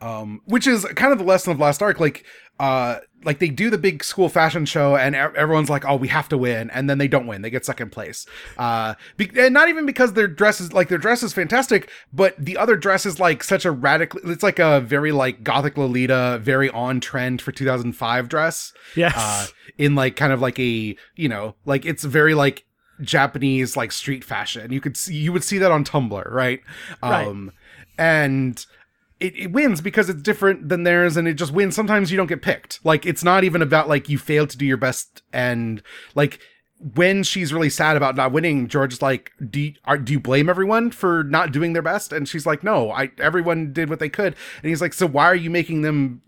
um, which is kind of the lesson of last arc. Like, uh, like they do the big school fashion show, and everyone's like, "Oh, we have to win," and then they don't win; they get second place. Uh, be- and not even because their dress is like their dress is fantastic, but the other dress is like such a radical. It's like a very like gothic Lolita, very on trend for 2005 dress. Yes. uh, in like kind of like a you know like it's very like Japanese like street fashion. You could see you would see that on Tumblr, right? Right. Um, and it, it wins because it's different than theirs, and it just wins. Sometimes you don't get picked. Like it's not even about like you failed to do your best, and like when she's really sad about not winning, George's like, "Do you, are, do you blame everyone for not doing their best?" And she's like, "No, I everyone did what they could." And he's like, "So why are you making them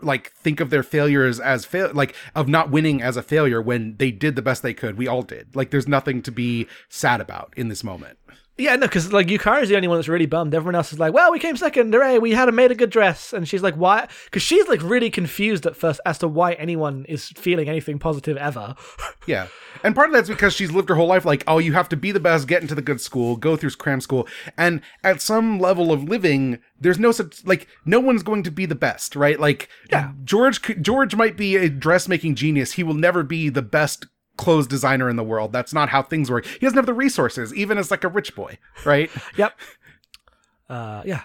like think of their failures as fail like of not winning as a failure when they did the best they could? We all did. Like there's nothing to be sad about in this moment." Yeah, no, because like Yukari's the only one that's really bummed. Everyone else is like, "Well, we came second, hooray! We had a made a good dress," and she's like, "Why?" Because she's like really confused at first as to why anyone is feeling anything positive ever. Yeah. And part of that's because she's lived her whole life like, oh, you have to be the best, get into the good school, go through cram school. And at some level of living, there's no such, like, no one's going to be the best, right? Like, Yeah. George, George might be a dressmaking genius. He will never be the best clothes designer in the world. That's not how things work. He doesn't have the resources, even as like a rich boy, right? yep. Uh, yeah.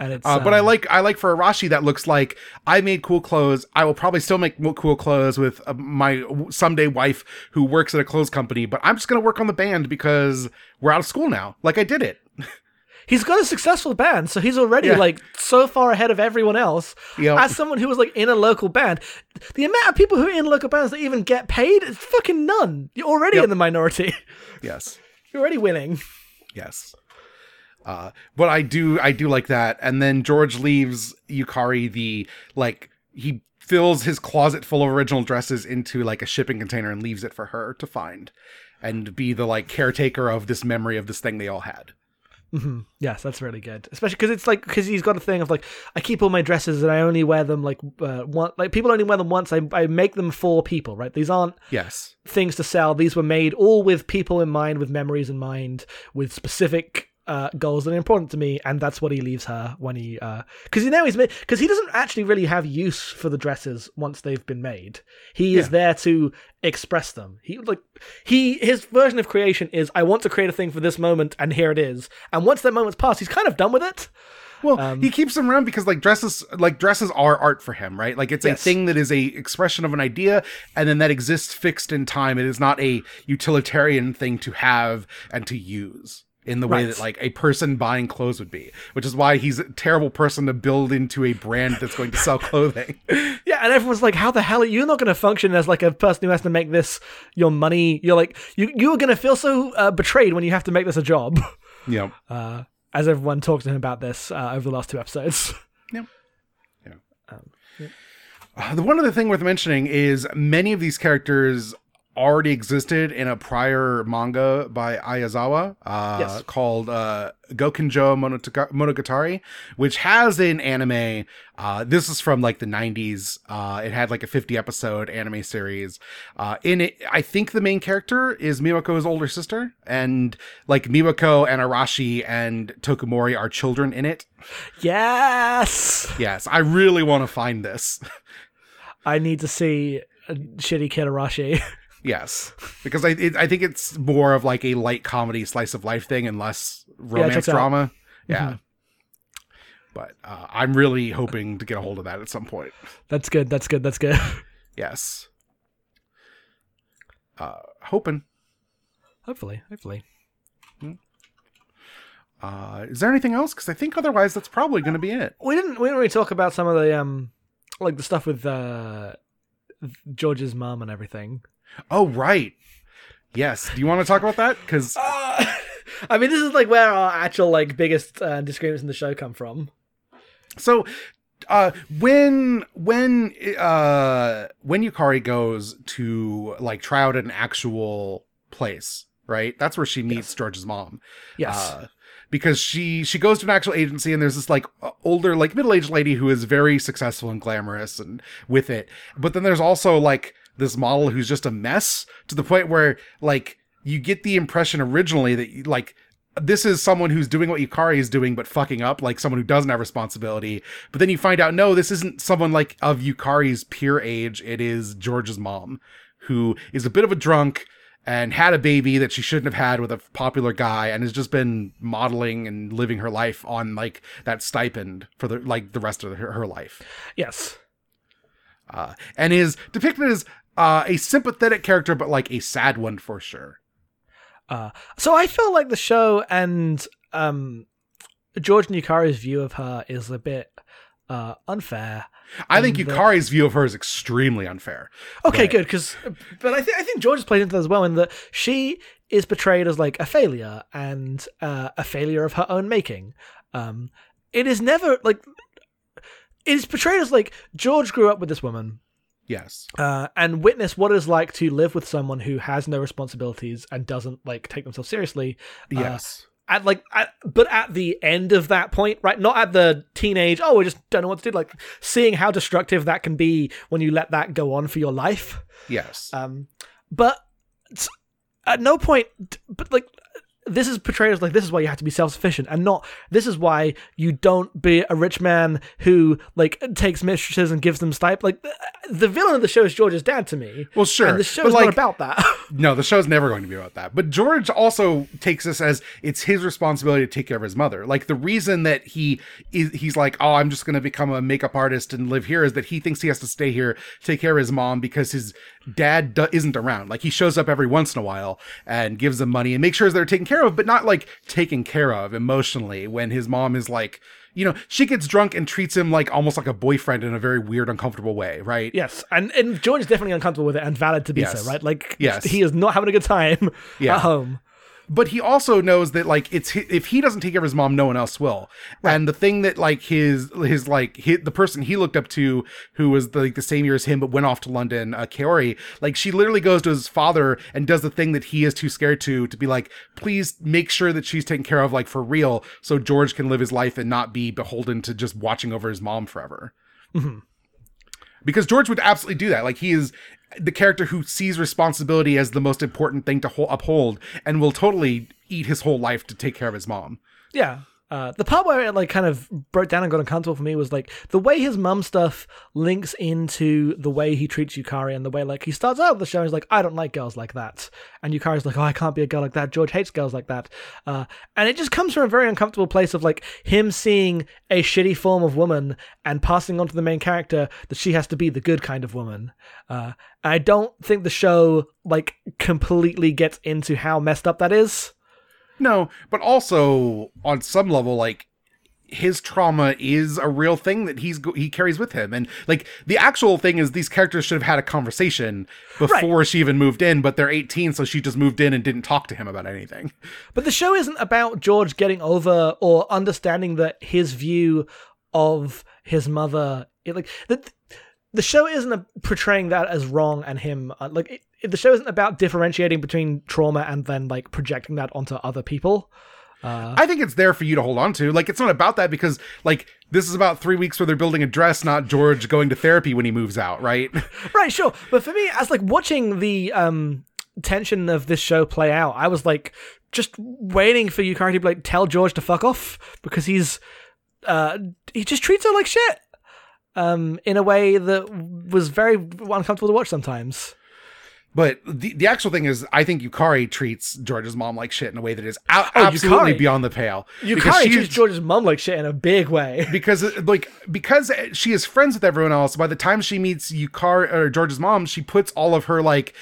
And it's Uh, but I um, like I like for Arashi that looks like I made cool clothes. I will probably still make cool clothes with uh, my someday wife who works at a clothes company. But I'm just gonna work on the band because we're out of school now. Like I did it. He's got a successful band, so he's already Yeah. like so far ahead of everyone else. Yep. As someone who was like in a local band, the amount of people who are in local bands that even get paid is fucking none. You're already Yep. in the minority. Yes. You're already winning. Yes. Uh, but I do I do like that. And then George leaves Yukari the like he fills his closet full of original dresses into like a shipping container and leaves it for her to find and be the like caretaker of this memory of this thing they all had. Hmm Yes, that's really good. Especially because it's like because he's got a thing of like I keep all my dresses and I only wear them like uh, one like people only wear them once. I I make them for people, right? These aren't Yes. things to sell. These were made all with people in mind, with memories in mind, with specific uh, goals that are important to me, and that's what he leaves her when he because you know he's because he doesn't actually really have use for the dresses once they've been made. He is there to express them. He like he his version of creation is I want to create a thing for this moment, and here it is. And once that moment's passed, he's kind of done with it. Well, Um, he keeps them around because like dresses like dresses are art for him, right? Like it's a thing that is a expression of an idea and then that exists fixed in time. It is not a utilitarian thing to have and to use in the way that like a person buying clothes would be, which is why he's a terrible person to build into a brand that's going to sell clothing. Yeah, and everyone's like, "How the hell are you not going to function as like a person who has to make this your money?" You're like, you you are going to feel so uh, betrayed when you have to make this a job. yeah. Uh, as everyone talks to him about this uh, over the last two episodes. Uh, the one other thing worth mentioning is many of these characters already existed in a prior manga by Ayazawa uh, Yes. called uh, Gokinjo Monogatari, which has an anime. Uh, this is from like the 90s. Uh, it had like a 50 episode anime series. Uh, in it, I think the main character is Miwako's older sister, and like Miwako and Arashi and Tokumori are children in it. Yes, Yes, I really want to find this. I need to see shitty Kid Arashi. Yes, because I it, I think it's more of like a light comedy slice of life thing and less romance checks out. drama. Yeah, but uh, I'm really hoping to get a hold of that at some point. that's good. That's good. That's good. Yes, uh, hoping. hopefully, hopefully. Uh, is there anything else? Because I think otherwise that's probably going to be it. We didn't. We didn't really talk about some of the um, like the stuff with uh, George's mom and everything. Oh right, yes. Do you want to talk about that? Because Uh, I mean, this is like where our actual like biggest uh, disagreements in the show come from. So uh when when uh when Yukari goes to like try out an actual place, right? That's where she meets George's mom. Yes. Uh because she she goes to an actual agency and there's this like older like middle-aged lady who is very successful and glamorous and with it. But then there's also like this model who's just a mess to the point where like you get the impression originally that like this is someone who's doing what Yukari is doing, but fucking up, like someone who doesn't have responsibility. But then you find out, no, this isn't someone like of Yukari's peer age. It is George's mom, who is a bit of a drunk and had a baby that she shouldn't have had with a popular guy and has just been modeling and living her life on like that stipend for the like the rest of her, her life. yes. Uh, and is depicted as uh, a sympathetic character, but like a sad one for sure. Uh, so I feel like the show and um, George Nukari's view of her is a bit uh, unfair. I think the- Yukari's view of her is extremely unfair. Okay, Right. good because, but I think I think George has played into that as well in that she is portrayed as like a failure and uh, a failure of her own making. Um, it is never like it is portrayed as like George grew up with this woman Yes. uh, and witness what it is like to live with someone who has no responsibilities and doesn't like take themselves seriously. Uh, Yes. at like at, but at the end of that point right not at the teenage oh we just don't know what to do like seeing how destructive that can be when you let that go on for your life yes. um but at no point but like this is portrayed as like this is why you have to be self-sufficient and not this is why you don't be a rich man who like takes mistresses and gives them stipend like the, the villain of the show is george's dad to me well, sure. and the show is like, not about that no, the show's never going to be about that. But George also takes this as it's his responsibility to take care of his mother. Like the reason that he is, he's like, oh, I'm just going to become a makeup artist and live here is that he thinks he has to stay here, take care of his mom because his dad do- isn't around. Like he shows up every once in a while and gives them money and makes sure they're taken care of, but not like taken care of emotionally when his mom is like, you know, she gets drunk and treats him like almost like a boyfriend in a very weird, uncomfortable way, right? Yes, and and George is definitely uncomfortable with it, and valid to be Yes. so, right? Like, Yes. he is not having a good time Yeah. at home. But he also knows that like it's if he doesn't take care of his mom no one else will. And the thing that like his his like hi the person he looked up to who was the, like the same year as him but went off to london uh, kaori like she literally goes to his father and does the thing that he is too scared to to be like please make sure that she's taken care of like for real so george can live his life and not be beholden to just watching over his mom forever. Because George would absolutely do that. Like he is the character who sees responsibility as the most important thing to ho- uphold, and will totally eat his whole life to take care of his mom. Yeah. Uh, the part where it like kind of broke down and got uncomfortable for me was like the way his mum stuff links into the way he treats Yukari and the way like he starts out the show he's like I don't like girls like that. And Yukari's like oh I can't be a girl like that. George hates girls like that. Uh, and it just comes from a very uncomfortable place of like him seeing a shitty form of woman and passing on to the main character that she has to be the good kind of woman. Uh, I don't think the show like completely gets into how messed up that is No, but also on some level, like his trauma is a real thing that he's he carries with him, and like the actual thing is these characters should have had a conversation before she even moved in, but they're 18, so she just moved in and didn't talk to him about anything. But the show isn't about George getting over or understanding that his view of his mother, it, like the the show isn't a, portraying that as wrong and him uh, like it, the show isn't about differentiating between trauma and then like projecting that onto other people. Uh, I think it's there for you to hold on to. Like, it's not about that because, like, this is about three weeks where they're building a dress, not George going to therapy when he moves out, right? right, sure. But for me, as like watching the um tension of this show play out, I was like just waiting for Yukari to like tell George to fuck off because he's uh he just treats her like shit. Um, in a way that was very uncomfortable to watch sometimes. But the, the actual thing is, I think Yukari treats George's mom like shit in a way that is a- oh, absolutely Yukari. beyond the pale. Yukari treats George's mom like shit in a big way because, uh, like, because she is friends with everyone else. By the time she meets Yukari or George's mom, she puts all of her like,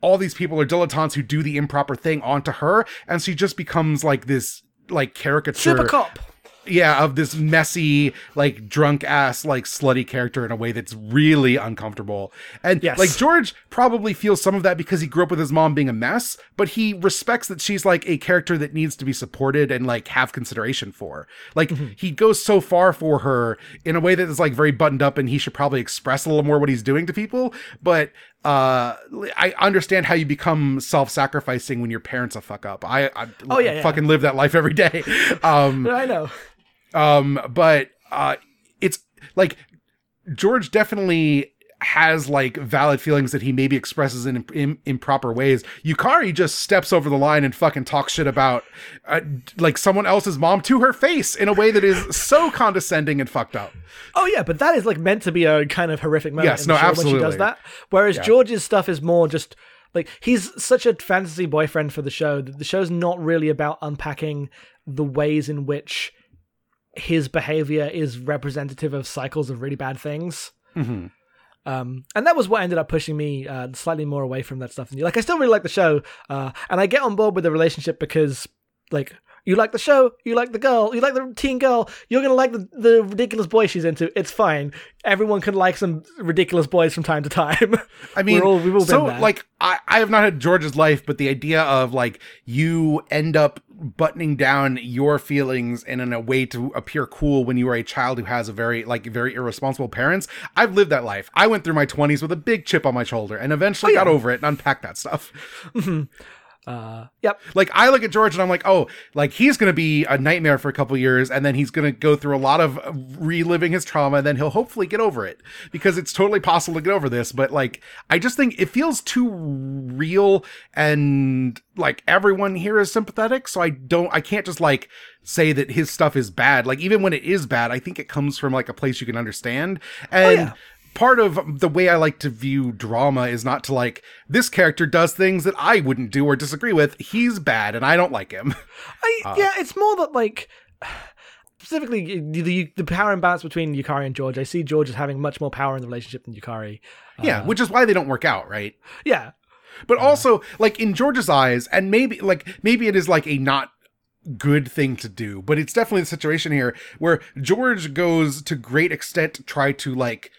all these people are dilettantes who do the improper thing onto her, and she just becomes like this like caricature super cop yeah of this messy like drunk ass like slutty character in a way that's really uncomfortable and yes. like george probably feels some of that because he grew up with his mom being a mess but he respects that she's like a character that needs to be supported and like have consideration for like mm-hmm. he goes so far for her in a way that is like very buttoned up and he should probably express a little more what he's doing to people but uh, I understand how you become self-sacrificing when your parents a fuck up. I, I oh yeah, fucking yeah. live that life every day. Um, I know. Um, but uh, it's like George definitely has like valid feelings that he maybe expresses in, in, improper ways. Yukari just steps over the line and fucking talks shit about uh, like someone else's mom to her face in a way that is so condescending and fucked up. Oh yeah, but that is like meant to be a kind of horrific moment. Yes, no, absolutely. When she does that, whereas yeah. George's stuff is more just like he's such a fantasy boyfriend for the show that the show's not really about unpacking the ways in which his behavior is representative of cycles of really bad things. Mm-hmm. Um, and that was what ended up pushing me uh, slightly more away from that stuff. And like, I still really like the show, uh, and I get on board with the relationship because, like, you like the show, you like the girl, you like the teen girl, you're gonna like the, the ridiculous boy she's into. It's fine. Everyone can like some ridiculous boys from time to time. I mean, all, we've all so like I, I have not had George's life, but the idea of like you end up buttoning down your feelings and in a way to appear cool when you are a child who has a very like very irresponsible parents. I've lived that life. I went through my 20s with a big chip on my shoulder and eventually oh, yeah. got over it and unpacked that stuff. Mm-hmm. Uh, yep. Like I look at George and I'm like, oh, like he's gonna be a nightmare for a couple years, and then he's gonna go through a lot of reliving his trauma, and then he'll hopefully get over it because it's totally possible to get over this. But like, I just think it feels too real, and like everyone here is sympathetic, so I don't, I can't just like say that his stuff is bad. Like even when it is bad, I think it comes from like a place you can understand, and. Oh, yeah part of the way I like to view drama is not to like this character does things that I wouldn't do or disagree with. He's bad and I don't like him. I, uh, yeah, it's more that like specifically the the power imbalance between Yukari and George. I see George as having much more power in the relationship than Yukari. Yeah, uh, which is why they don't work out, right? Yeah. But also, like in George's eyes, and maybe like maybe it is like a not good thing to do, but it's definitely the situation here where George goes to great extent to try to like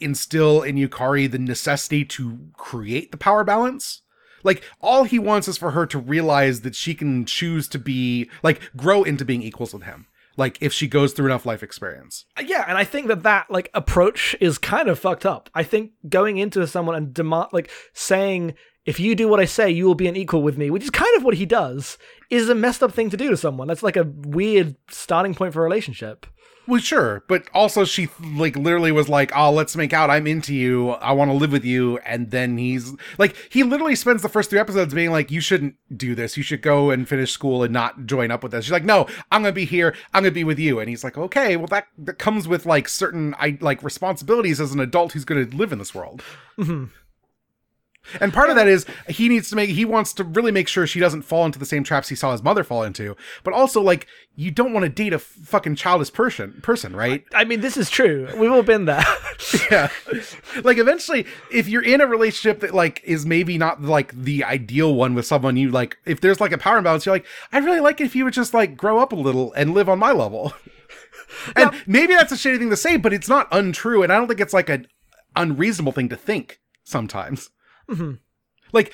instill in Yukari the necessity to create the power balance. Like all he wants is for her to realize that she can choose to be like grow into being equals with him. Like if she goes through enough life experience. Uh, yeah, and I think that that like approach is kind of fucked up. I think going into someone and demand like saying if you do what I say, you will be an equal with me, which is kind of what he does, is a messed up thing to do to someone. That's like a weird starting point for a relationship. Well, sure, but also she like literally was like, "Oh, let's make out. I'm into you. I want to live with you." And then he's like, he literally spends the first three episodes being like, "You shouldn't do this. You should go and finish school and not join up with us." She's like, "No, I'm gonna be here. I'm gonna be with you." And he's like, "Okay, well that that comes with like certain I like responsibilities as an adult who's gonna live in this world." Mm-hmm. And part of that is he needs to make he wants to really make sure she doesn't fall into the same traps he saw his mother fall into. But also like you don't want to date a fucking childish person person, right? I mean, this is true. We've all been there. yeah. Like eventually if you're in a relationship that like is maybe not like the ideal one with someone you like if there's like a power imbalance, you're like, I'd really like it if you would just like grow up a little and live on my level. and yeah. maybe that's a shitty thing to say, but it's not untrue, and I don't think it's like an unreasonable thing to think sometimes. Mm-hmm. Like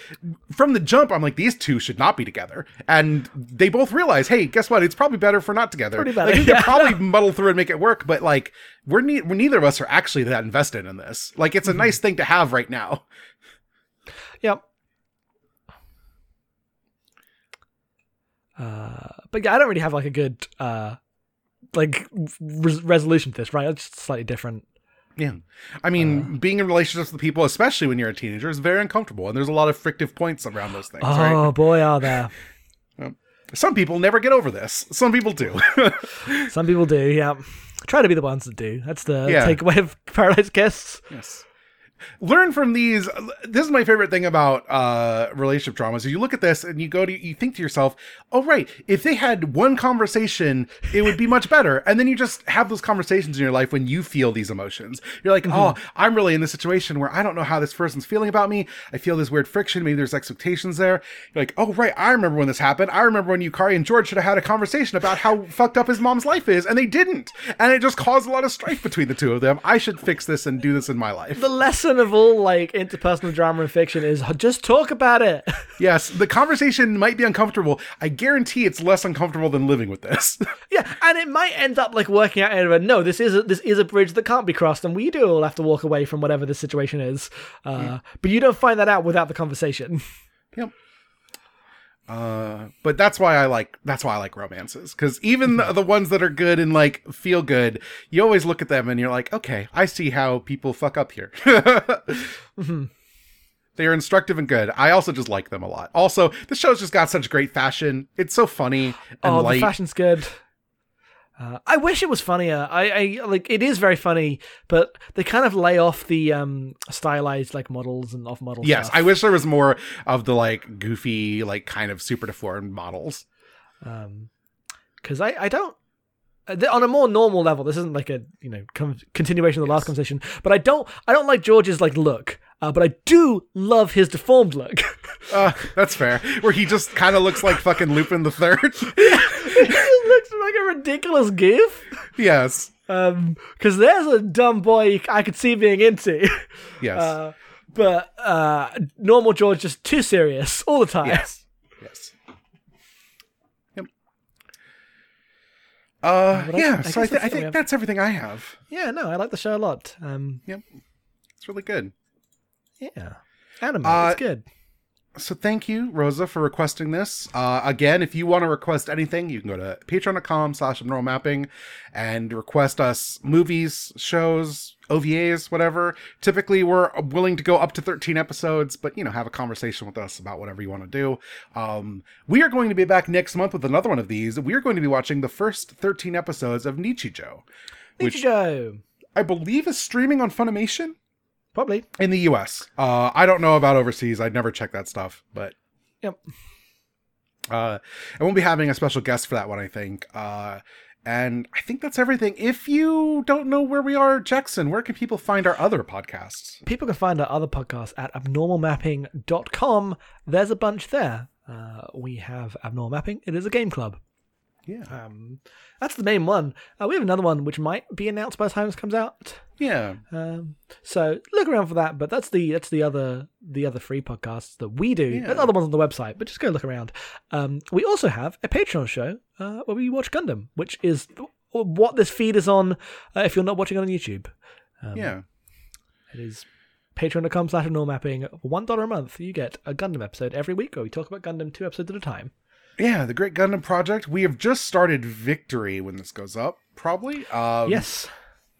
from the jump, I'm like, these two should not be together, and they both realize, hey, guess what? It's probably better for not together. Pretty better. Like, yeah. probably muddle through and make it work, but like we're, ne- we're neither of us are actually that invested in this. Like it's a mm-hmm. nice thing to have right now. Yep. Uh, but yeah, I don't really have like a good uh, like res- resolution to this, right? It's slightly different. Yeah. I mean, uh. being in relationships with people, especially when you're a teenager, is very uncomfortable. And there's a lot of frictive points around those things, Oh right? boy, are there. Some people never get over this. Some people do. Some people do. Yeah. Try to be the ones that do. That's the Yeah. takeaway of Paradise Kiss. yes. Learn from these. This is my favorite thing about uh, relationship dramas. Is you look at this and you go to, you think to yourself, "Oh, right. If they had one conversation, it would be much better." And then you just have those conversations in your life when you feel these emotions. You're like, "Oh, I'm really in this situation where I don't know how this person's feeling about me. I feel this weird friction. Maybe there's expectations there." You're like, "Oh, right. I remember when this happened. I remember when Yukari and George should have had a conversation about how fucked up his mom's life is, and they didn't. And it just caused a lot of strife between the two of them. I should fix this and do this in my life." The lesson of all like interpersonal drama and fiction is just talk about it. Yes, the conversation might be uncomfortable. I guarantee it's less uncomfortable than living with this. yeah, and it might end up like working out. And no, this is a, this is a bridge that can't be crossed, and we do all have to walk away from whatever the situation is. Uh, But you don't find that out without the conversation. yep. Uh, but that's why I like that's why I like romances because even the, the ones that are good and like feel good, you always look at them and you're like, okay, I see how people fuck up here. They are instructive and good. I also just like them a lot. Also, this show's just got such great fashion. It's so funny and oh, light. the fashion's good. Uh, I wish it was funnier. I, I like it is very funny, but they kind of lay off the um stylized like models and off models. yes, stuff. I wish there was more of the like goofy, like kind of super deformed models. um because I I don't uh, on a more normal level. This isn't like a you know com- continuation of the last conversation, but I don't I don't like George's like look. Uh, but I do love his deformed look. Uh, that's fair. Where he just kind of looks like fucking Lupin the Third. like a ridiculous goof. yes, Um, because there's a dumb boy I could see being into. yes, Uh, but uh, normal George just too serious all the time. yes, yes. Yep. Uh, but I- yeah. I so I, th- I think that's everything I have. Yeah, no, I like the show a lot. Um, yep, It's really good. yeah, anime, Uh, it's good. So thank you, Roza, for requesting this. Uh, again, if you want to request anything, you can go to patreon.com slash abnormal mapping and request us movies, shows, OVAs, whatever. Typically, we're willing to go up to 13 episodes, but, you know, have a conversation with us about whatever you want to do. Um, we are going to be back next month with another one of these. We are going to be watching the first 13 episodes of Nichijou, which Nichijou, I believe is streaming on Funimation probably. in the US. Uh, I don't know about overseas. I'd never checked that stuff, but Yep. uh, and we'll be having a special guest for that one, I think. Uh, and I think that's everything. If you don't know where we are, Jackson, where can people find our other podcasts? People can find our other podcasts at abnormalmapping.com. There's a bunch there. Uh, we have Abnormal Mapping. It is a game club. Yeah, Um, that's the main one. Uh, we have another one which might be announced by the time this comes out. yeah, Um, so look around for that. But that's the that's the other the other free podcasts that we do. Yeah. There's other ones on the website, but just go look around. Um, we also have a Patreon show uh, where we watch Gundam, which is what this feed is on. Uh, if you're not watching it on YouTube, um, yeah. it is patreon.com slash mapping one dollar a month you get a gundam episode every week where we talk about gundam two episodes at a time Yeah, the Great Gundam Project. We have just started Victory when this goes up, probably. Um, yes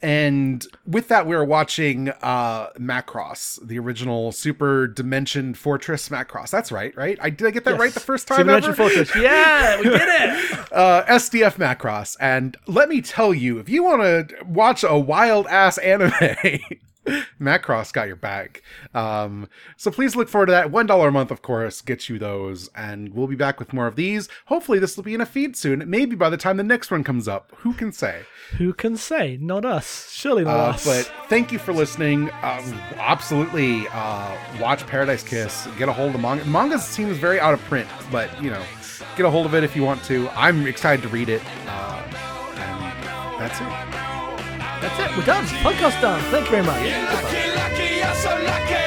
And with that, we are watching uh Macross, the original Super Dimension Fortress Macross. That's right, right? I did I get that Yes. right the first time Super Dimension? Fortress. Yeah, we did it. uh, SDF Macross. And let me tell you, if you want to watch a wild ass anime, Macross got your back. Um, so please look forward to that. One dollar a month, of course, gets you those, and we'll be back with more of these. Hopefully, this will be in a feed soon. Maybe by the time the next one comes up, who can say? Who can say? Not us. Surely not Uh, us. but thank you for listening. Um, absolutely, uh, watch Paradise Kiss. Get a hold of manga. Manga seems very out of print, but you know, get a hold of it if you want to. I'm excited to read it. Uh, and that's it. That's it. We're done. Podcast done. Thank you very much. Lucky, lucky, so lucky.